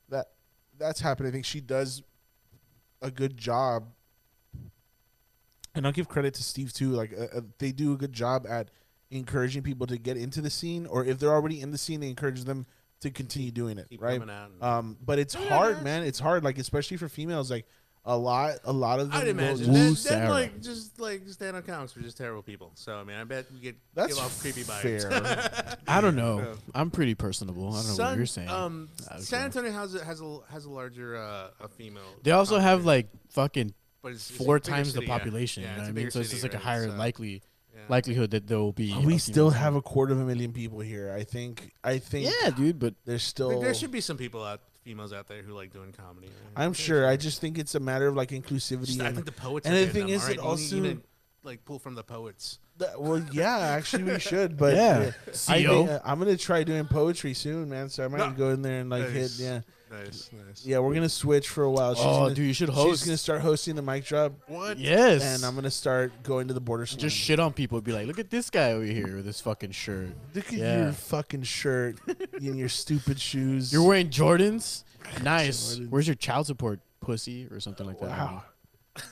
that that's happened, I think she does a good job and I'll give credit to Steve too. Like uh, uh, they do a good job at encouraging people to get into the scene, or if they're already in the scene, they encourage them to continue doing it. Keep right? coming out Um, but it's hard, man. It's hard, like especially for females. Like a lot, a lot of them. I'd go- imagine Woo that, Sarah. that like just like stand up comics are just terrible people. So I mean, I bet we get That's give off creepy vibes. fair. *laughs* I don't know. I'm pretty personable. I don't know what you're saying. Um, San wrong. Antonio has a, has a has a larger uh, a female. They also comic have like fucking but it's, it's four bigger times city, the population. Yeah, you know what a I mean? So it's just like a higher So- likely Yeah. likelihood that there will be. we still have a quarter of a million people here. I think. I think. Yeah, dude, but There's still. there should be some people out, females out there who like doing comedy. right? I'm sure. I just think it's a matter of like inclusivity. Just- I and, think the poets. and are the thing them, is, alright? it also. you need to, like pull from the poets. That, well, yeah, actually, we should. *laughs* But Yeah. I CO. think, uh, I'm gonna try doing poetry soon, man. So I might No. go in there and like Nice. hit. Yeah, Nice, nice. yeah. We're gonna switch for a while. She's Oh, gonna, dude, you should host. She's gonna start hosting the mic drop, What? yes, and I'm gonna start going to the border. just slam. shit on people. Be like, look at this guy over here with this fucking shirt. Look at Yeah. your fucking shirt *laughs* and your stupid shoes. You're wearing Jordans. *laughs* Nice. Jordans. Where's your child support, pussy, or something like that? Wow.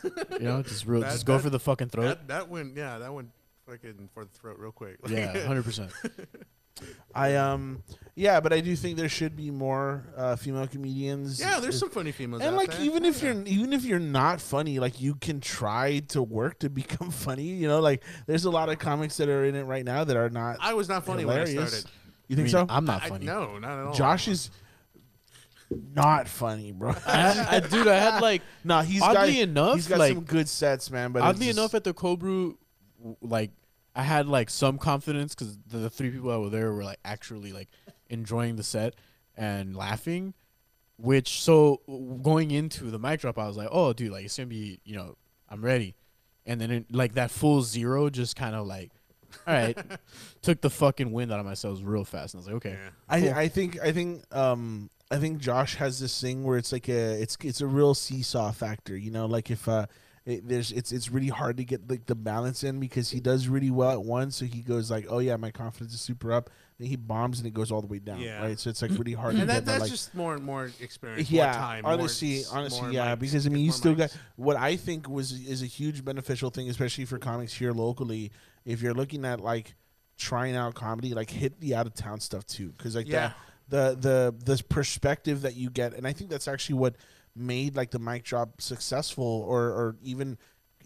You know, just real, That- just go that- for the fucking throat. That, that went, yeah, that went fucking for the throat real quick. yeah, *laughs* hundred percent. I um, yeah, but I do think there should be more uh, female comedians. yeah, there's some funny females. and out like there. even if you're even if you're not funny like you can try to work to *laughs* become funny you know like there's a lot of comics that are in it right now that are not I was not funny when I started. you I think mean, so I'm not I- funny. no, not at all. josh is not funny bro *laughs* I, I, dude, I had *laughs* like no he's Oddly got enough, he's got like- some good sets man but oddly just- enough at the cold brew, w- like I had like some confidence because the, the three people that were there were like actually like enjoying the set and laughing. Which so going into the mic drop, I was like, oh, dude, like it's gonna be, you know, I'm ready. And then it, like that full zero just kind of like, all right, *laughs* took the fucking wind out of myself real fast. And I was like, okay, Yeah. I, I think I think um I think Josh has this thing where it's like a it's it's a real seesaw factor, you know, like if uh it, there's it's it's really hard to get like the balance in because he does really well at one, so he goes like, oh yeah, my confidence is super up, then he bombs and it goes all the way down, Yeah. right? So it's like *clears throat* really hard to And get that, that, that's like just more and more experience. yeah, more time, more honestly, s- honestly, more yeah, mics, because I mean, you more still got mics. what I think was is a huge beneficial thing, especially for comics here locally. If you're looking at like trying out comedy, like hit the out of town stuff too, because like Yeah. that the the the perspective that you get, and I think that's actually what made like the mic drop successful, or or even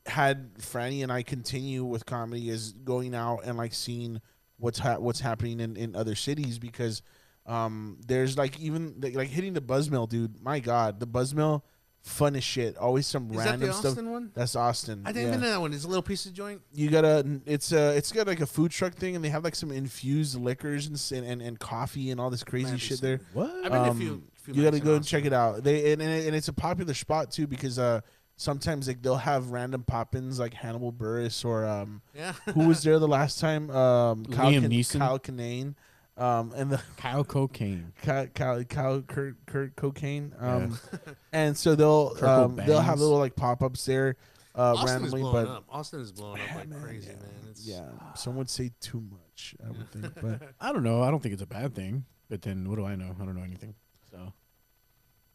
had Franny and I continue with comedy is going out and like seeing what's ha- what's happening in, in other cities because um there's like even like, like hitting the Buzzmill dude my god the Buzzmill fun as shit always some Is that random the stuff Austin one? that's Austin I didn't yeah. even know that one. It's a little piece of joint. you gotta it's a it's got like a food truck thing and they have like some infused liquors and and, and, and coffee and all this crazy Man, shit there what? I've been to a um, few. Few you got to go and Austin. check it out. They and, and, it- and it's a popular spot too because uh sometimes like they'll have random pop-ins like Hannibal Buress or um Yeah. who was there the last time um Kyle Liam Kin- Neeson? Kyle Kinane. um, and the *laughs* Kyle Cocaine. Kyle, Kyle, Kyle Kurt, Kurt Cocaine. Um, *laughs* and so they'll um, they'll have little like pop ups there uh, Austin is randomly, blowing but up. Austin is blowing up like crazy, man. It's, yeah, some would say too much. I would think, but *laughs* I don't know. I don't think it's a bad thing. But then what do I know? I don't know anything.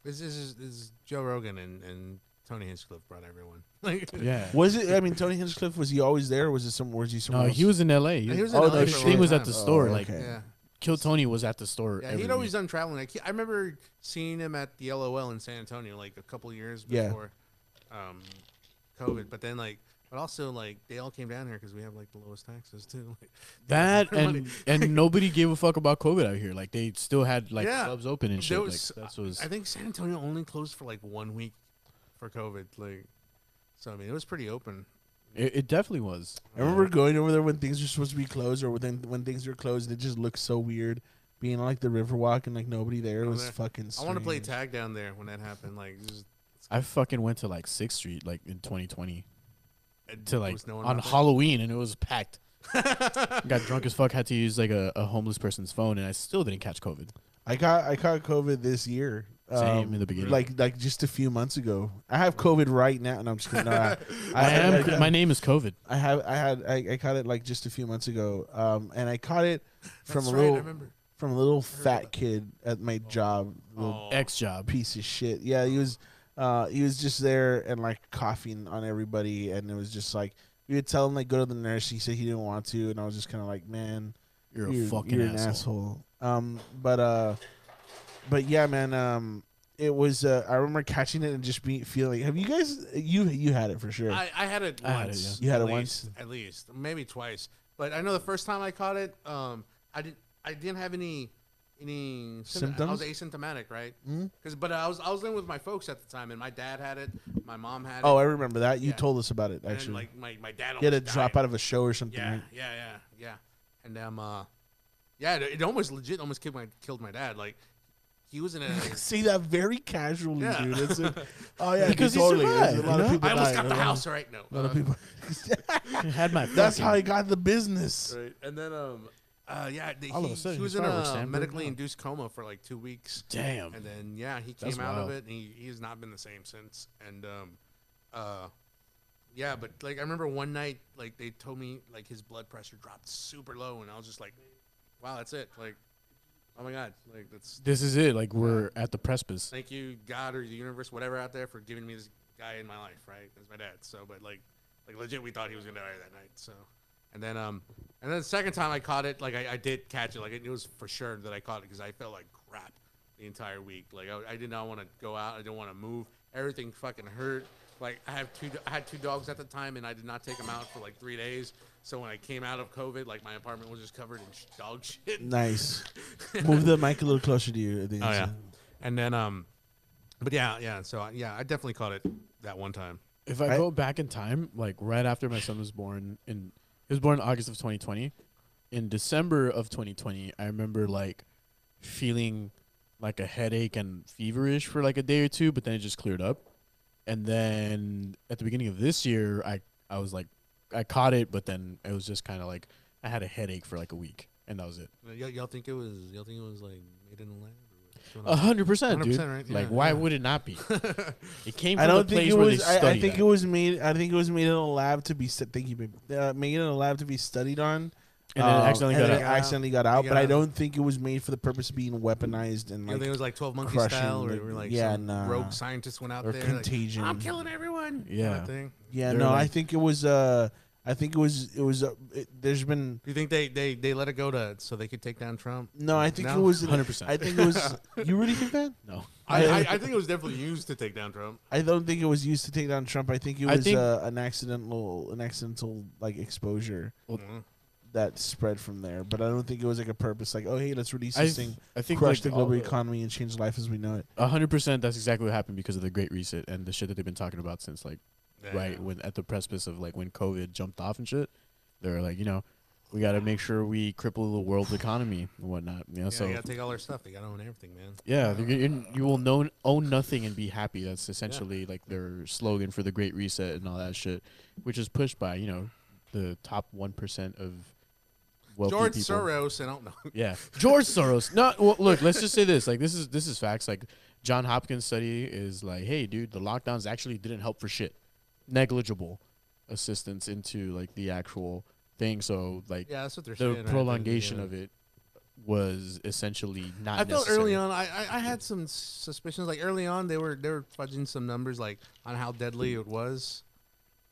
So This, this is this is Joe Rogan and, and Tony Hinchcliffe brought everyone. *laughs* Like, yeah. was it? I mean, Tony Hinchcliffe was he always there? Or was it somewhere? Was he somewhere? No, else? he was in L.A. He was in Oh, LA no His for a thing long was at time. the store. Oh, like okay. Yeah. Kill Tony was at the store. Yeah, he'd always week. done traveling. Like, he- I remember seeing him at the LOL in San Antonio like a couple years Yeah. before um, COVID. But then like, but also like they all came down here because we have like the lowest taxes too. *laughs* Like, that and and *laughs* nobody gave a fuck about COVID out here. Like they still had like Yeah. clubs open and shit. was- like that's was I think San Antonio only closed for like one week for COVID. Like, so I mean, it was pretty open. it, it definitely was. I remember going over there when things were supposed to be closed, or when when things were closed. It just looked so weird, being like the Riverwalk and like nobody there. It was there- fucking. I want to play tag down there when that happened. Like, just, I fucking went to like Sixth Street like in 2020 and to like was no on. Halloween and it was packed. *laughs* Got drunk as fuck. Had to use like a, a homeless person's phone and I still didn't catch COVID. I got I caught COVID this year. um, Same in the beginning. like like just a few months ago. I have COVID right now, and I'm just kidding. No, I, *laughs* I am. I, my name is COVID. I have I had I, I caught it like just a few months ago, um, and I caught it from That's a right, I little remember. from a little fat kid at my job, little Oh. X job. piece of shit. Yeah, he was uh, he was just there and like coughing on everybody, and it was just like we would tell him like go to the nurse. He said he didn't want to, and I was just kind of like, man, You're a you're, fucking you're asshole. an asshole. Um, but uh, but yeah, man. Um, it was. Uh, I remember catching it and just be feeling. Have you guys? You you had it for sure. I, I had it I had it, once. yeah. You had at it least, once? at least, maybe twice. But I know the first time I caught it, um, I didn't, I didn't have any, any sympt- I was asymptomatic, right? Because, but I was, I was living with my folks at the time, and my dad had it, my mom had oh, it. Oh, I remember that. You Yeah. told us about it and then, actually. like my, my dad. he had to drop out of a show or something. Yeah, right? yeah, yeah, yeah. And um, uh, yeah, it, it almost legit almost killed my killed my dad. Like he was in a. *laughs* See that very casually, Yeah. dude. It's a, *laughs* oh yeah, Because he totally. survived, There's a lot of people I almost died. got the A lot of- house right. No, A lot of uh, people. *laughs* had my. That's how he got the business. Right, and then um, uh, yeah, the, All of he, a sudden he was in fireworks a stand medically induced coma for like two weeks. Damn. And then yeah, he That's came out of it, and he, he has not been the same since. And um, uh, yeah, but like I remember one night, like they told me like his blood pressure dropped super low, and I was just like, wow, that's it. Like, oh my god, like that's This is it. Like we're at the precipice. thank you God or the universe, whatever out there, for giving me this guy in my life, right? As my dad. So, but like, like legit, we thought he was gonna die that night. So, and then um, and then the second time I caught it, like I, I did catch it, like it was for sure that I caught it because I felt like crap the entire week. Like I, I did not want to go out. I didn't want to move. Everything fucking hurt. Like I have two, I had two dogs at the time, and I did not take them out for like three days. So when I came out of COVID, like my apartment was just covered in sh- dog shit. Nice. *laughs* Move the mic a little closer to you. I think Oh yeah, and then um, but yeah, yeah. So uh, yeah, I definitely caught it that one time. If I, I- go back in time, like right after my son was born, in he was born in August of 2020. In December of 2020, I remember like feeling like a headache and feverish for like a day or two, but then it just cleared up. And then at the beginning of this year, I I was like, I caught it, but then it was just kind of like I had a headache for like a week, and that was it. Uh, Y'all, y'all think it was? Y'all think it was like made in the lab? Or A hundred percent, dude. 100%, right? Like, Yeah, why yeah. would it not be? *laughs* It came from I don't the think place it where was. they I, I think at. it was made. I think it was made in a lab to be. stu- Thank you, babe. Uh, made in a lab to be studied on. And then it um, accidentally and got then out. accidentally got out. It But got I don't think it was made for the purpose of being weaponized and You like think it was like Twelve Monkeys crushing, style, or like- were like yeah, some nah. rogue scientists went out or there, contagion. Like, I'm killing everyone. Yeah. Kind of thing. yeah, They're no, I think it was. Uh, I think it was. It was. Uh, it, there's been Do you think they, they they let it go to so they could take down Trump? no. I think No? it was 100%. I think it was. *laughs* you really think that? No. I, I- I, I think it was definitely used to take down Trump. I don't think it was used to take down Trump. I think it was think- uh, an accidental, an accidental like exposure Mhm. that spread from there. But I don't think it was like a purpose. Like, oh hey, let's release I, this thing, I think crush like, the global all economy, and change life as we know it. A hundred percent. That's exactly what happened because of the Great Reset and the shit that they've been talking about since like right when at the precipice of like when COVID jumped off and shit. They're like, you know, we got to make sure we cripple the world's economy and whatnot. You know, Yeah, so they gotta take all our stuff. They gotta own everything, man. yeah, you, you, you will know, own nothing and be happy. That's essentially like their slogan for the Great Reset and all that shit, which is pushed by you know the top one percent of wealthy George people. Soros, I don't know. Yeah, George Soros. *laughs* No, well, look. Let's just say this. Like, this is this is facts. Like, John Hopkins study is like, hey, dude, the lockdowns actually didn't help for shit. Negligible assistance into like the actual thing. So like, Yeah, that's what they're the saying right prolongation yeah. of it was essentially not. I felt early on. I, I I had some suspicions. Like early on, they were they were fudging some numbers like on how deadly it was.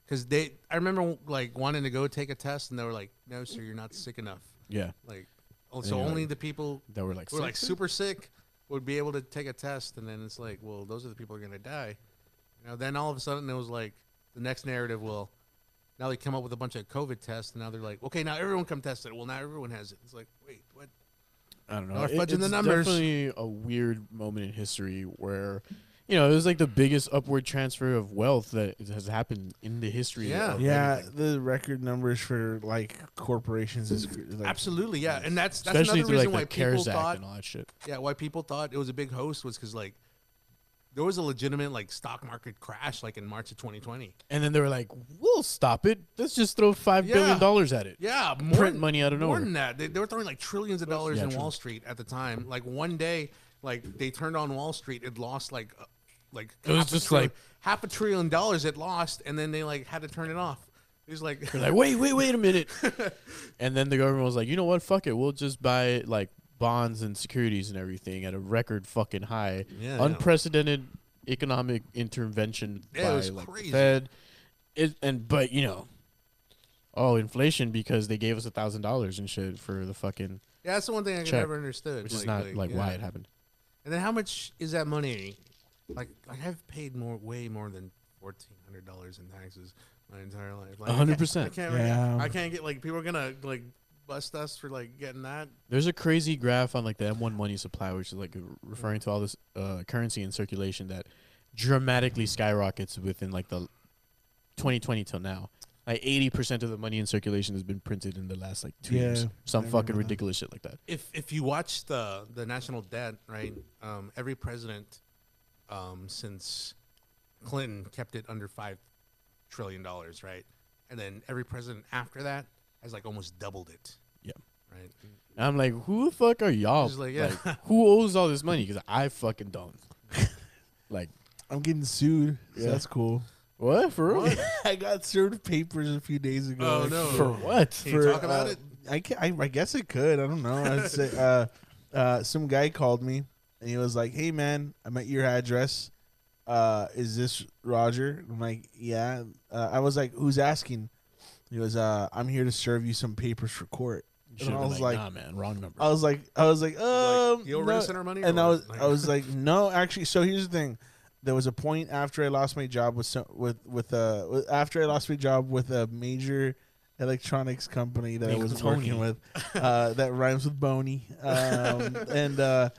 Because they, I remember like wanting to go take a test, and they were like, "No, sir, you're not sick enough." Yeah. Like, oh, so only like- the people that were like were like super sick would be able to take a test, and then it's like, well, those are the people who are gonna die. You know, then all of a sudden it was like the next narrative. will now they come up with a bunch of COVID tests, and now they're like, okay, now everyone come test it. Well, now everyone has it. It's like, wait, what? I don't know. They're It- fudging the it's numbers. Definitely a weird moment in history where, you know, it was like the biggest upward transfer of wealth that has happened in the history. of yeah. everything. The record numbers for like corporations is like, Absolutely, yeah, and that's that's Especially another through, reason like, why the people CARES Act thought and all that shit. Yeah, why people thought it was a big host was because like there was a legitimate like stock market crash like in March of 2020. And then they were like, "We'll stop it. Let's just throw five billion Yeah. dollars at it. Yeah, more, print money out of nowhere." more than that. They, they were throwing like trillions of dollars Yeah, in true. Wall Street at the time. Like one day, like they turned on Wall Street, it lost like uh, like It was half a just trillion- like- half a trillion dollars. It lost, and then they like had to turn it off. It was like They're like, wait, wait, wait a minute. *laughs* and then the government was like, you know what? Fuck it. We'll just buy like bonds and securities and everything at a record fucking high. Yeah, yeah. Unprecedented economic intervention Yeah, it by was like the crazy. Fed. It, and but you know, oh inflation because they gave us a thousand dollars and shit for the fucking yeah, that's the one thing I check, never understood. which is not like, why yeah. it happened. And then how much is that money? Like, like I've paid more, way more than fourteen hundred dollars in taxes my entire life. Like, I can't- 100%. I can't. Yeah. I can't get like people are gonna like bust us for like getting that. There's a crazy graph on like the M1 money supply, which is like referring to all this uh, currency in circulation that dramatically skyrockets within like the 2020 till now. Like 80% of the money in circulation has been printed in the last like two Yeah, years. Some fucking remember that. ridiculous shit like that. If if you watch the the national debt, right? Um, every president, um, since Clinton kept it under five trillion dollars, right? And then every president after that has like almost doubled it. Yeah. Right. And I'm like, who the fuck are y'all? Just like, yeah. who owes all this money? Because I fucking don't. *laughs* like, I'm getting sued. so that's cool. what? For real? *laughs* I got served papers a few days ago. Oh, no. For what? Can you talk about uh, it? I, can, I I guess it could. I don't know. I'd say, uh, *laughs* uh, some guy called me and he was like, "Hey man, I'm at your address. Uh, is this Roger?" I'm like, "Yeah." Uh, I was like, "Who's asking?" He was, uh, "I'm here to serve you some papers for court." And I was like, like, nah, man, wrong number. I was like, I was like, um, "You over no." our money and I was, Like- I was *laughs* like, no, actually. So here's the thing: there was a point after I lost my job with some, with with uh with- after I lost my job with a major electronics company that I was working with, *laughs* uh, that rhymes with Boney. Um, *laughs* and uh,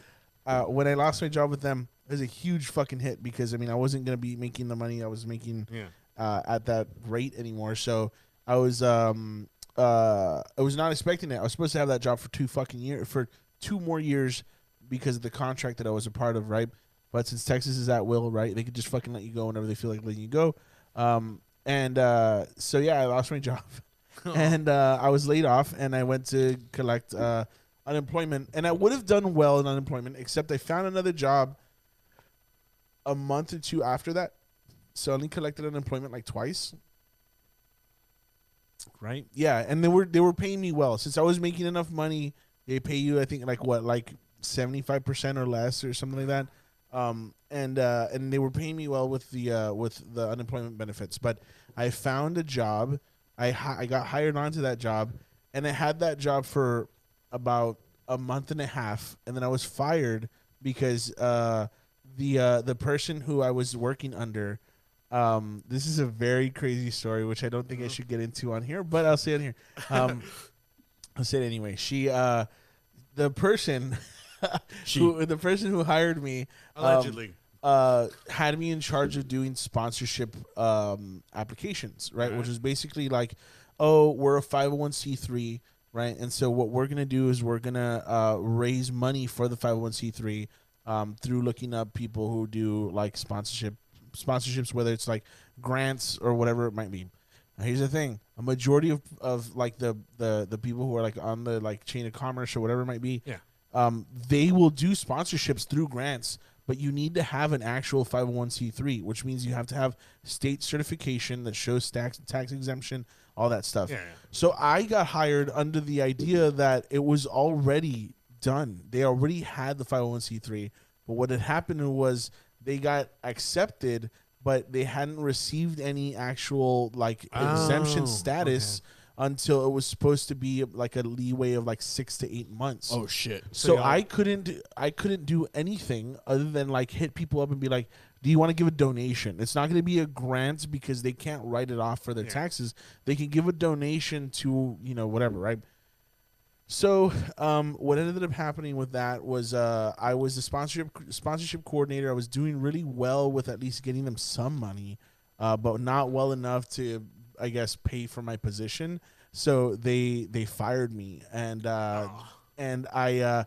uh, when I lost my job with them, it was a huge fucking hit because I mean I wasn't gonna be making the money I was making Yeah. uh, at that rate anymore. So I was um uh I was not expecting it. I was supposed to have that job for two fucking years for two more years because of the contract that I was a part of, right? But since Texas is at will, right, they could just fucking let you go whenever they feel like letting you go. Um, and uh, so yeah, I lost my *laughs* job, *laughs* and uh, I was laid off, and I went to collect uh, unemployment, and I would have done well in unemployment, except I found another job a month or two after that. So I only collected unemployment like twice. Right? Yeah, and they were they were paying me well since I was making enough money. They pay you, I think, like what, like seventy five percent or less, or something like that. Um, and uh, and they were paying me well with the uh, with the unemployment benefits. But I found a job. I hi- I got hired onto that job, and I had that job for about a month and a half, and then I was fired because uh, the uh, the person who I was working under. Um, this is a very crazy story, which I don't think I should get into on here, but I'll say it here. Um, *laughs* I'll say it anyway. She, uh, the person, *laughs* who, the person who hired me, um, Allegedly. uh, had me in charge of doing sponsorship um, applications, right? Which is basically like, oh, we're a 501c3, right? And so what we're going to do is we're going to uh, raise money for the 501c3 um, through looking up people who do like sponsorship sponsorships, whether it's like grants or whatever it might be. Now, here's the thing: a majority of, of like the, the the people who are like on the like chain of commerce or whatever it might be, Yeah. um, they will do sponsorships through grants, but you need to have an actual 501c3, which means you have to have state certification that shows tax tax exemption, all that stuff. Yeah, yeah. So I got hired under the idea that it was already done. They already had the 501c3, but what had happened was they got accepted, but they hadn't received any actual like exemption Oh, status until it was supposed to be like a leeway of like six to eight months. Oh shit. So, y'all- I couldn't I couldn't do anything other than like hit people up and be like, "Do you want to give a donation?" It's not going to be a grant because they can't write it off for their Yeah. taxes. They can give a donation to you know whatever, right? So um, what ended up happening with that was uh, I was the sponsorship sponsorship coordinator. I was doing really well with at least getting them some money, uh, but not well enough to I guess pay for my position. So they they fired me and uh, and I uh,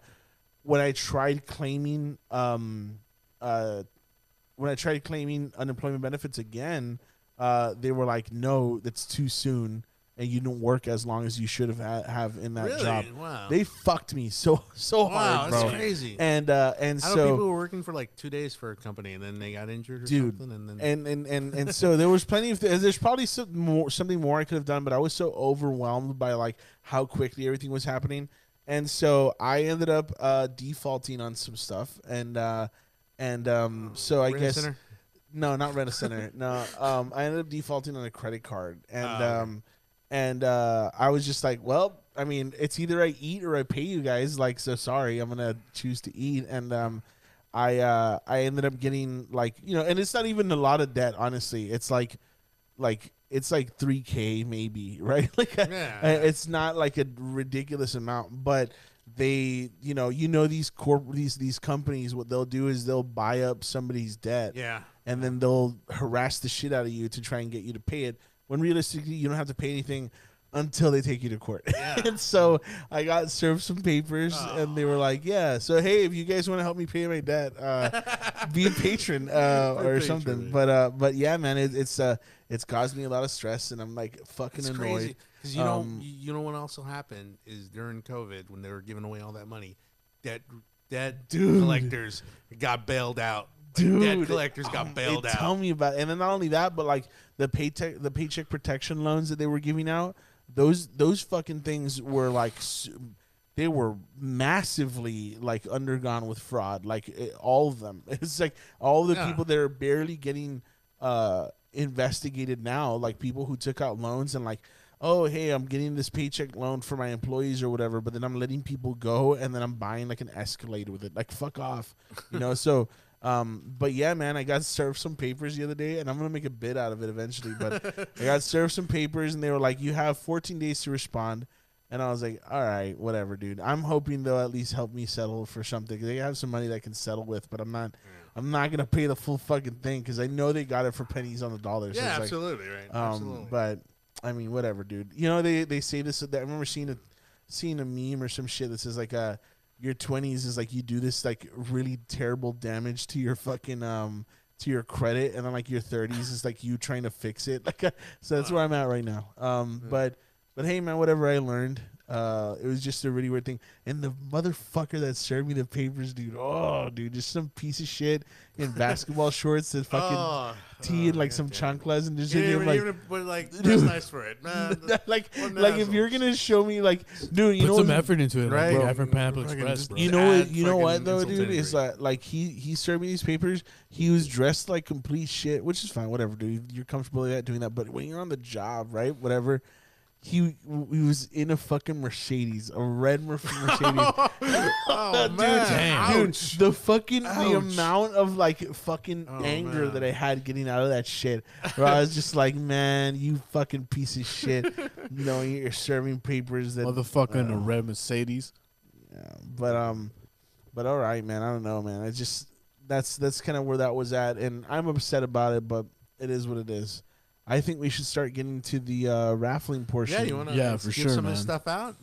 when I tried claiming um, uh, when I tried claiming unemployment benefits again, uh, they were like, "No, that's too soon, and you don't work as long as you should have ha- have in that Really? job." Wow. They fucked me so so hard. Wow, hard, that's bro. crazy. And uh, and I know so people were working for like two days for a company and then they got injured or dude something. And then and, and and and so there was plenty of th- there's probably some more something more i could have done but i was so overwhelmed by like how quickly everything was happening and so i ended up uh defaulting on some stuff and uh and um so i guess Rent-A-Center? no not rent a center no um i ended up defaulting on a credit card and Oh, okay. um and uh i was just like well i mean it's either i eat or i pay you guys like so sorry i'm gonna choose to eat and um I uh I ended up getting like you know, and it's not even a lot of debt. Honestly, it's like like it's like three k maybe, *laughs* right? Like Yeah. it's not like a ridiculous amount, but they you know you know these corp these these companies what they'll do is they'll buy up somebody's debt Yeah. and then they'll harass the shit out of you to try and get you to pay it when realistically you don't have to pay anything until they take you to court. *laughs* and so I got served some papers and they were like, yeah, so hey, if you guys want to help me pay my debt, uh, *laughs* be a patron uh, or patron, something. But uh, but yeah, man, it, it's uh, it's caused me a lot of stress and I'm like fucking It's annoyed. crazy because you know Um, you you know what also happened is during COVID when they were giving away all that money, debt debt Dude. collectors got bailed out. Like, Dude, debt collectors got oh, bailed out. Tell me about, it. and then not only that, but like the paycheck, the paycheck protection loans that they were giving out. Those those fucking things were like, they were massively like undergone with fraud. Like it, all of them. *laughs* It's like all the Yeah. people that are barely getting uh investigated now, like people who took out loans and like. Oh hey, I'm getting this paycheck loan for my employees or whatever, but then I'm letting people go and then I'm buying like an escalator with it. Like fuck off, you know. So um, but yeah, man, I got served some papers the other day, and I'm gonna make a bid out of it eventually. But I got *laughs* served some papers, and they were like, "You have 14 days to respond." And I was like, "All right, whatever, dude. I'm hoping they'll at least help me settle for something. They have some money that I can settle with, but I'm not. I'm not gonna pay the full fucking thing because I know they got it for pennies on the dollar. So yeah, like, absolutely right. um, absolutely. But I mean, whatever, dude. You know, they they say this. I remember seeing a seeing a meme or some shit that says like, uh, your twenties is like you do this like really terrible damage to your fucking um to your credit, and then like your thirties is like you trying to fix it. *laughs* Like, uh, so that's where I'm at right now. Um, but but hey, man, whatever I learned. Uh, it was just a really weird thing, and the motherfucker that served me the papers, dude. Oh, dude, just some piece of shit in *laughs* basketball shorts that fucking Oh, tee and oh, like some goddamn. chanclas and just You sitting didn't even, like, even put like *laughs* Dude. nice for it, man. *laughs* like, What an like if you're gonna show me like, dude, you Put know, some effort into it, Right. right? Bro, Effort Pineapple fucking Express, bro. You know what? You know what though, insult to dude? Is injury. that like he he served me these papers. He was dressed like complete shit, which is fine. Whatever, dude. You're comfortable with that doing that. But when you're on the job, right? Whatever. He he was in a fucking Mercedes, a red Mer- *laughs* Mercedes. oh dude, man, dude, Ouch. the fucking the Ouch. amount of like fucking Oh, anger man. that I had getting out of that shit. Where I was just like, man, you fucking piece of shit. *laughs* knowing you're serving papers that Motherfucker in a uh, red Mercedes. yeah, but um, but all right, man. I don't know, man. I just that's that's kind of where that was at, and I'm upset about it, but it is what it is. I think we should start getting to the uh, raffling portion. Yeah, you want to Yeah, for give sure, some of this stuff out?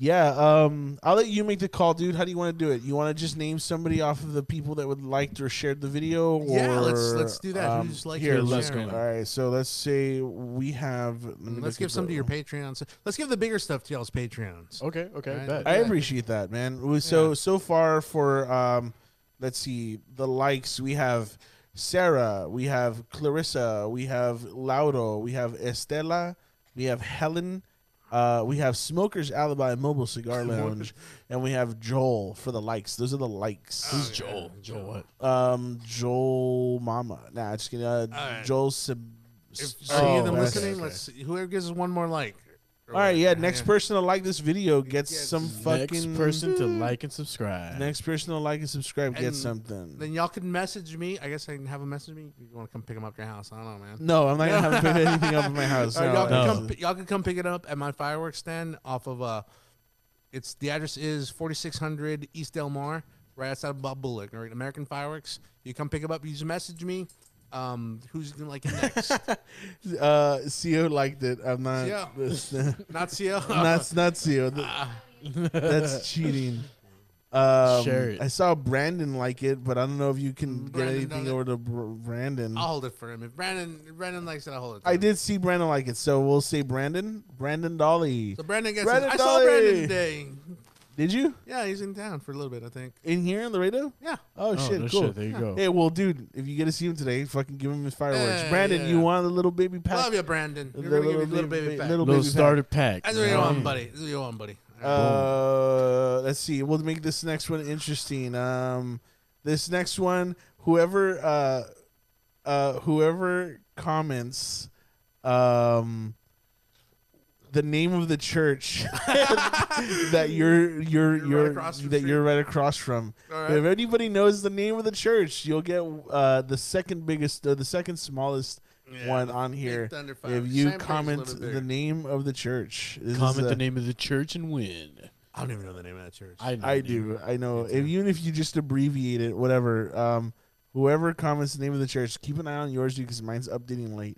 Yeah, um, I'll let you make the call, dude. How do you want to do it? You want to just name somebody off of the people that would liked or shared the video? Or, Yeah, let's- let's do that. Um, Who's liked here, let's sharing? All right, so let's say we have. Let let's give some to your Patreons. Let's give the bigger stuff to y'all's Patreons. Okay, okay, Right? bet. I Yeah. appreciate that, man. We- So so far for um, let's see the likes we have Sarah, we have Clarissa, we have Lauro, we have Estela, we have Helen, uh, we have Smokers Alibi Mobile Cigar *laughs* Lounge, and we have Joel for the likes. Those are the likes. Who's Joel? Joel what? Um, Joel Mama. Nah, I just kidding. Uh, right. Joel Sib. If oh, any of them listening, okay. let's see. whoever gives us one more like. All right, yeah. Next person to like this video gets Gets- some fucking Next person to like and subscribe. Next person to like and subscribe And gets something. Then y'all can message me. I guess I can have them message me. You want to come pick them up at your house? I don't know, man. No, I'm not gonna have to pick *laughs* anything up at my house. All right, No, y'all, can no. come, y'all can come pick it up at my fireworks stand off of uh, it's the address is 4600 East Del Mar, right outside of Bob Bullock. All right, American Fireworks. You come pick it up. You just message me. Um, who's gonna like it *laughs* next? Uh, CEO liked it. I'm not. CO. That's, *laughs* Not CO. that's not CEO. *laughs* Th- That's cheating. Um, Share it. I saw Brandon like it, but I don't know if you can get anything done it. over to Br- Brandon. I'll hold it for him. If Brandon Brandon likes it, I'll hold it. To I him. did see Brandon like it, so we'll say Brandon. Brandon Dolly. So Brandon gets. Brandon it. I saw Dolly. Brandon today. Did you Yeah, he's in town for a little bit. I think. in here on the radio? Yeah. Oh, Oh, shit, no cool. shit, there you go. Hey, well, dude, if you get to see him today, fucking give him his fireworks. Yeah, Brandon, yeah. you want a little baby pack? Love you, Brandon. The You're gonna give me a little little baby- baby pack. little Little baby pack. starter pack. That's what you want, buddy. That's what you want, buddy. Uh, let's see. We'll make this next one interesting. Um, this next one, whoever, uh, uh, whoever comments, um, the name of the church *laughs* that you're you're You're right you're, across that street. you're right across from. All right. If anybody knows the name of the church, you'll get uh, the second biggest, uh, the second smallest Yeah, one on here. If you Same comment the name of the church, This Comment a- the name of the church and win. I don't even know the name of that church. I I do. I know. If, even if you just abbreviate it, whatever. Um, whoever comments the name of the church, keep an eye on yours because mine's updating late.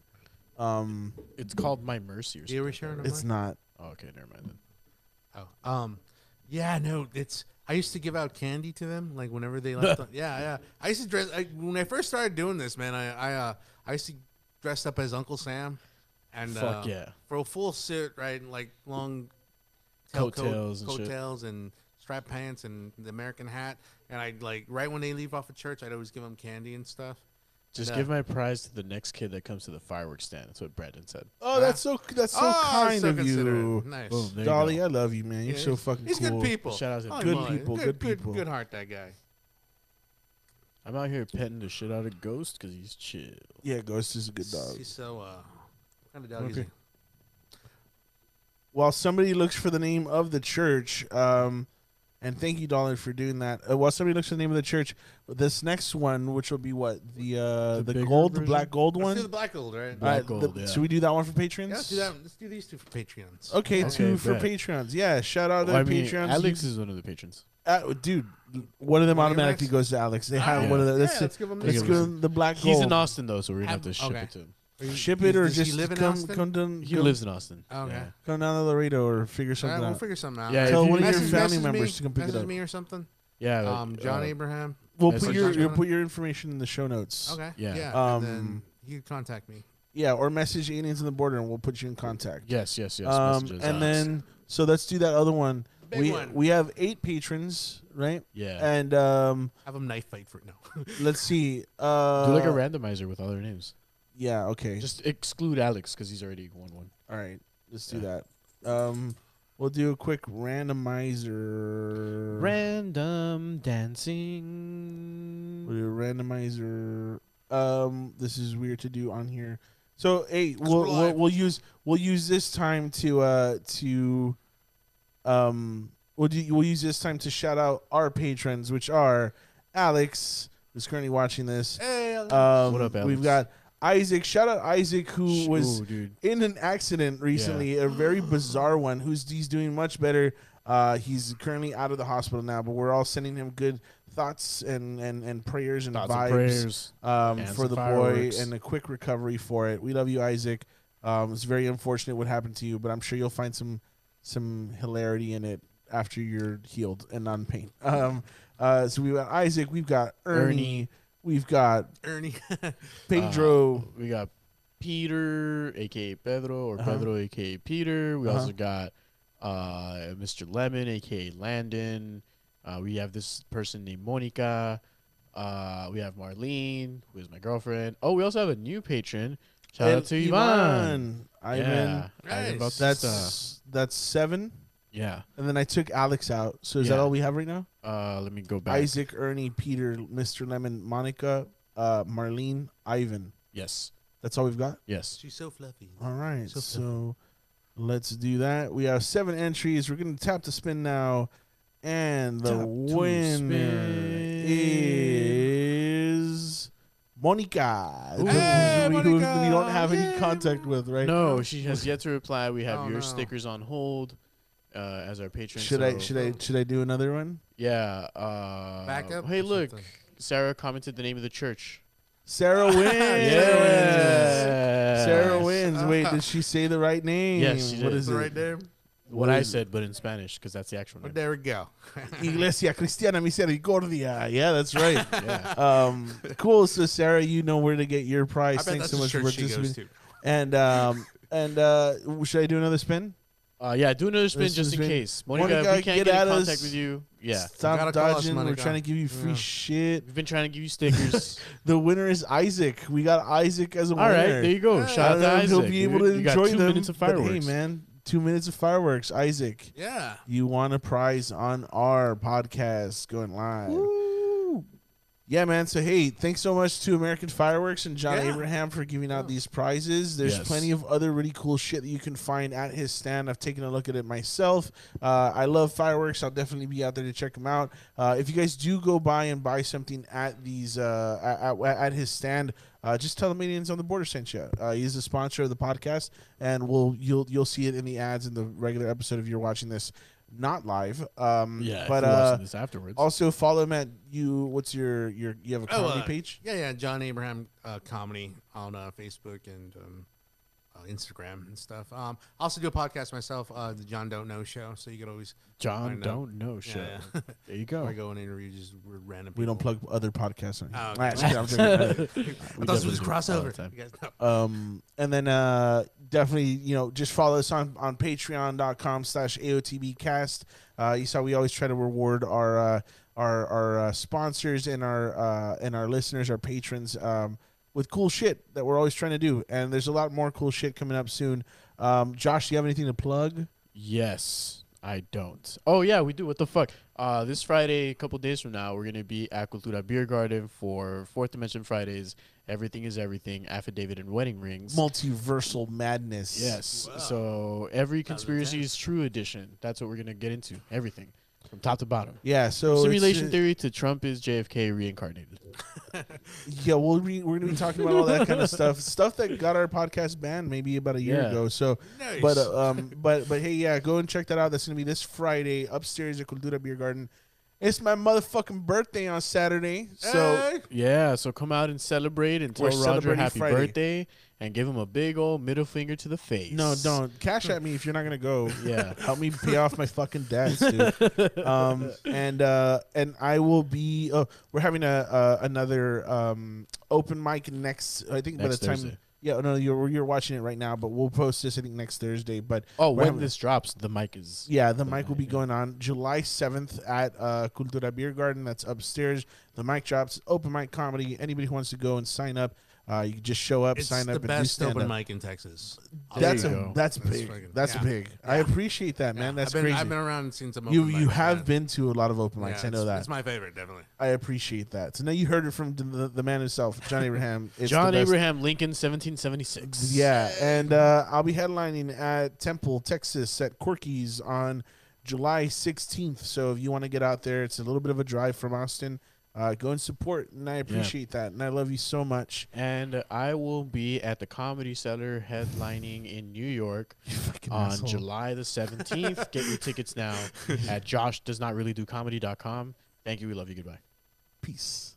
Um, It's called My Mercy or You something. were sharing it's not. Oh, okay, never mind then. Oh, um, yeah, no, it's. I used to give out candy to them, like whenever they left. *laughs* on, yeah, yeah. I used to dress. I, when I first started doing this, man, I, I, uh, I used to dress up as Uncle Sam, and Fuck uh, yeah. for a full suit, right, and like long tailcoat- Coattails and shit. coattails and strap pants and the American hat, and I'd like right when they leave off of church, I'd always give them candy and stuff. Just And, uh, give my prize to the next kid that comes to the fireworks stand. That's what Brandon said. Oh, that's so. That's so Oh, kind so of you. Nice. Boom, there Dolly. you I love you, man. You're Yeah, so he's- fucking He's cool. good people. Shout out to Oh, Good my- people, good people. Good heart, that guy. I'm out here petting the shit out of Ghost because he's chill. Yeah, Ghost is a good dog. He's so. Uh, what kind of dog is he? While somebody looks for the name of the church, um, and thank you, Dollar, for doing that. Uh, while somebody looks for the name of the church, this next one, which will be what the uh, The the, bigger gold, the black gold Let's one. do the black gold, right? Black right, gold, the- yeah. Should we do that one for patrons? Yeah, let's do that. Let's do these two for Patreons. Okay, Okay, two for bet. Patreons. Yeah, shout out to I the mean, Patreons. Alex is one of the patrons. uh, dude, one of them automatically goes to Alex. They have Alright. one of the. Yeah, Let's, let's give him let's give one. him the black gold. He's in Austin though, so we're gonna have to ship okay. it to him. Ship it or Does he just live in come Austin? come down. He come, lives in Austin. Okay. Yeah. come down to Laredo or figure All something right, we'll out. figure something out. Yeah, Tell if you- one of your Message- family message members me, to come pick it message up. me or something. Yeah. Um, John uh, Abraham. We'll Message put your John you'll put your information in the show notes. Okay. Yeah. Yeah. Um, and then you can contact me. Yeah, or message aliens in the border and we'll put you in contact. Yes, yes, yes. um, messages, and uh, then so let's do that other one. Big we one. we have eight patrons, right? yeah, And um, Have them knife fight for it. No. let's see. Uh, do like a randomizer with other names. Yeah. Okay. Just exclude Alex because he's already won one. All right. Let's do that. Um, we'll do a quick randomizer. Random dancing. We'll do a randomizer. Um, this is weird to do on here. So, hey, we'll, we'll we'll use we'll use this time to uh to um we'll do, we'll use this time to shout out our patrons, which are Alex, who's currently watching this. Hey. Um, What up, Alex? We've got Isaac. Shout out Isaac, who was ooh, in an accident recently, a very bizarre one. Who's he's doing much better. Uh, he's currently out of the hospital now, but we're all sending him good thoughts and and, and prayers and Thoughts and vibes prayers. um, and for the fireworks. boy and a quick recovery for it. We love you, Isaac. Um, it's very unfortunate what happened to you, but I'm sure you'll find some some hilarity in it after you're healed and on pain. *laughs* Um, uh, so we got Isaac, we've got Ernie, Ernie. We've got Ernie. *laughs* Pedro. Uh, we got Peter, aka Pedro, or Uh-huh. Pedro, aka Peter. We Uh-huh. also got uh, Mr. Lemon, aka Landon. Uh, we have this person named Monica. Uh, we have Marlene, who is my girlfriend. Oh, we also have a new patron. Shout And out to Ivan. Ivan. Yeah, Ivan Nice. Bautista. That's that's seven. Yeah. And then I took Alex out. So is that Yeah. all we have right now? Uh, let me go back. Isaac, Ernie, Peter, Mr. Lemon, Monica, uh, Marlene, Ivan. Yes. That's all we've got. Yes. She's so fluffy. All right. So So, let's do that. We have seven entries. We're gonna tap the spin now, and the Tap to winner spin. is Monica. Ooh. who- Hey, who, who we Monica, don't have any contact with, right? No, she has yet to reply. We have Oh, your no. stickers on hold uh, as our patron. Should I so- should I should I do another one? Yeah. Uh, Backup Hey, look. something? Sarah commented the name of the church. Sarah *laughs* wins. Yes. Sarah wins. Wait, did she say the right name? Yes, she What did. is The it? right there. What What I is it? said, but in Spanish, because that's the actual But name. there we go. *laughs* Iglesia Cristiana Misericordia. Yeah, that's right. *laughs* Yeah. um, cool. So Sarah, you know where to get your prize. I bet Thanks that's so much for church she goes participating. to. And um, and uh, should I do another spin? Uh, yeah, do another spin This just in been- case. Monica, Monica, if we can't get get, at in us. contact with you. Yeah. Stop gotta call us, dodging. We're Monica. trying to give you free Yeah. shit. We've been trying to give you stickers. *laughs* The winner is Isaac. We got Isaac as a All winner. right, there you go. Hey. Shout out don't to know if Isaac. he'll be able dude. to you got enjoy two them. minutes of but fireworks. hey, man, two minutes of fireworks. Isaac, Yeah. you won a prize on our podcast going live. Yeah, man. So hey, thanks so much to American Fireworks and John Yeah. Abraham for giving out these prizes. There's Yes. plenty of other really cool shit that you can find at his stand. I've taken a look at it myself. Uh, I love fireworks. I'll definitely be out there to check them out. Uh, if you guys do go by and buy something at these uh, at, at, at his stand, uh, just tell him Indians on the Border sent you. Uh, he's the sponsor of the podcast, and we'll you'll you'll see it in the ads in the regular episode if you're watching this not live. Um, Yeah, but uh, this afterwards. also follow him at you. What's your your you have a Oh, comedy uh, page? Yeah, yeah. John Abraham uh, comedy on uh, Facebook and um, Instagram and stuff. Um, I also do a podcast myself, uh, the John Don't Know Show. So you can always John find out- Don't Know Show. Yeah, yeah. There you go. I go and interview just weird random. We don't plug other podcasts. Oh, okay. I'm *laughs* joking. I thought this was a crossover. time. You guys know. um, and then uh, definitely you know just follow us on on patreon.com slash aotbcast uh, you saw we always try to reward our uh, our our uh, sponsors and our uh, and our listeners our patrons um, with cool shit that we're always trying to do and there's a lot more cool shit coming up soon um, josh do you have anything to plug Yes, I don't. Oh yeah, we do. What the fuck? Uh, this Friday, a couple days from now, we're gonna be at Cultura Beer Garden for Fourth Dimension Fridays. Everything is everything. Affidavit and wedding rings. multiversal madness yes. So every conspiracy is true edition. That's what we're gonna get into. Everything from top to bottom. yeah so it's, Simulation uh, theory to Trump is JFK reincarnated. *laughs* yeah we'll be, we're gonna be talking about all that kind of *laughs* stuff stuff that got our podcast banned maybe about a year Yeah. ago so Nice. But uh, um, *laughs* but but hey, yeah, go and check that out. That's gonna be this Friday upstairs at Cultura Beer Garden. It's my motherfucking birthday on Saturday, so Hey! Yeah. So come out and celebrate and tell We're Roger celebrating happy Friday. birthday and give him a big old middle finger to the face. no, don't cash at me if you're not gonna go. Yeah. *laughs* help me pay off my fucking debts, dude. um, and uh, and I will be. Oh, we're having a uh, another um open mic next. I think by Next the time. Thursday. Yeah, no, you're you're watching it right now, but we'll post this I think next Thursday. But Oh, when having- this drops, the mic is. Yeah, the mic will be going on July 7th at uh, Cultura Beer Garden. That's upstairs. The mic drops, open mic comedy. Anybody who wants to go and sign up, uh, you can just show up, It's sign the up, and do best stand open up. mic in Texas. I'll That's say a you that. go. that's That's big. fucking- That's yeah. big. I Yeah. appreciate that, man. Yeah, That's I've been, crazy. I've been around and seen some. you open you mics, have man. been to a lot of open Yeah, mics. I it's- know that. It's my favorite, definitely. I appreciate that. So now you heard it from the, the, the man himself, John Abraham. *laughs* It's the John best. Abraham Lincoln, 1776. Yeah, and uh, I'll be headlining at Temple, Texas, at Corky's on July 16th. So if you want to get out there, it's a little bit of a drive from Austin. Uh, go and support, and I appreciate that, and I love you so much. And uh, I will be at the Comedy Cellar headlining in New York *laughs* on asshole. July the 17th. Get your tickets now *laughs* at joshdoesnotreallydo comedy.com. Thank you. We love you. Goodbye. Peace.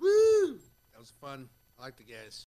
Woo! That was fun. I like the guys.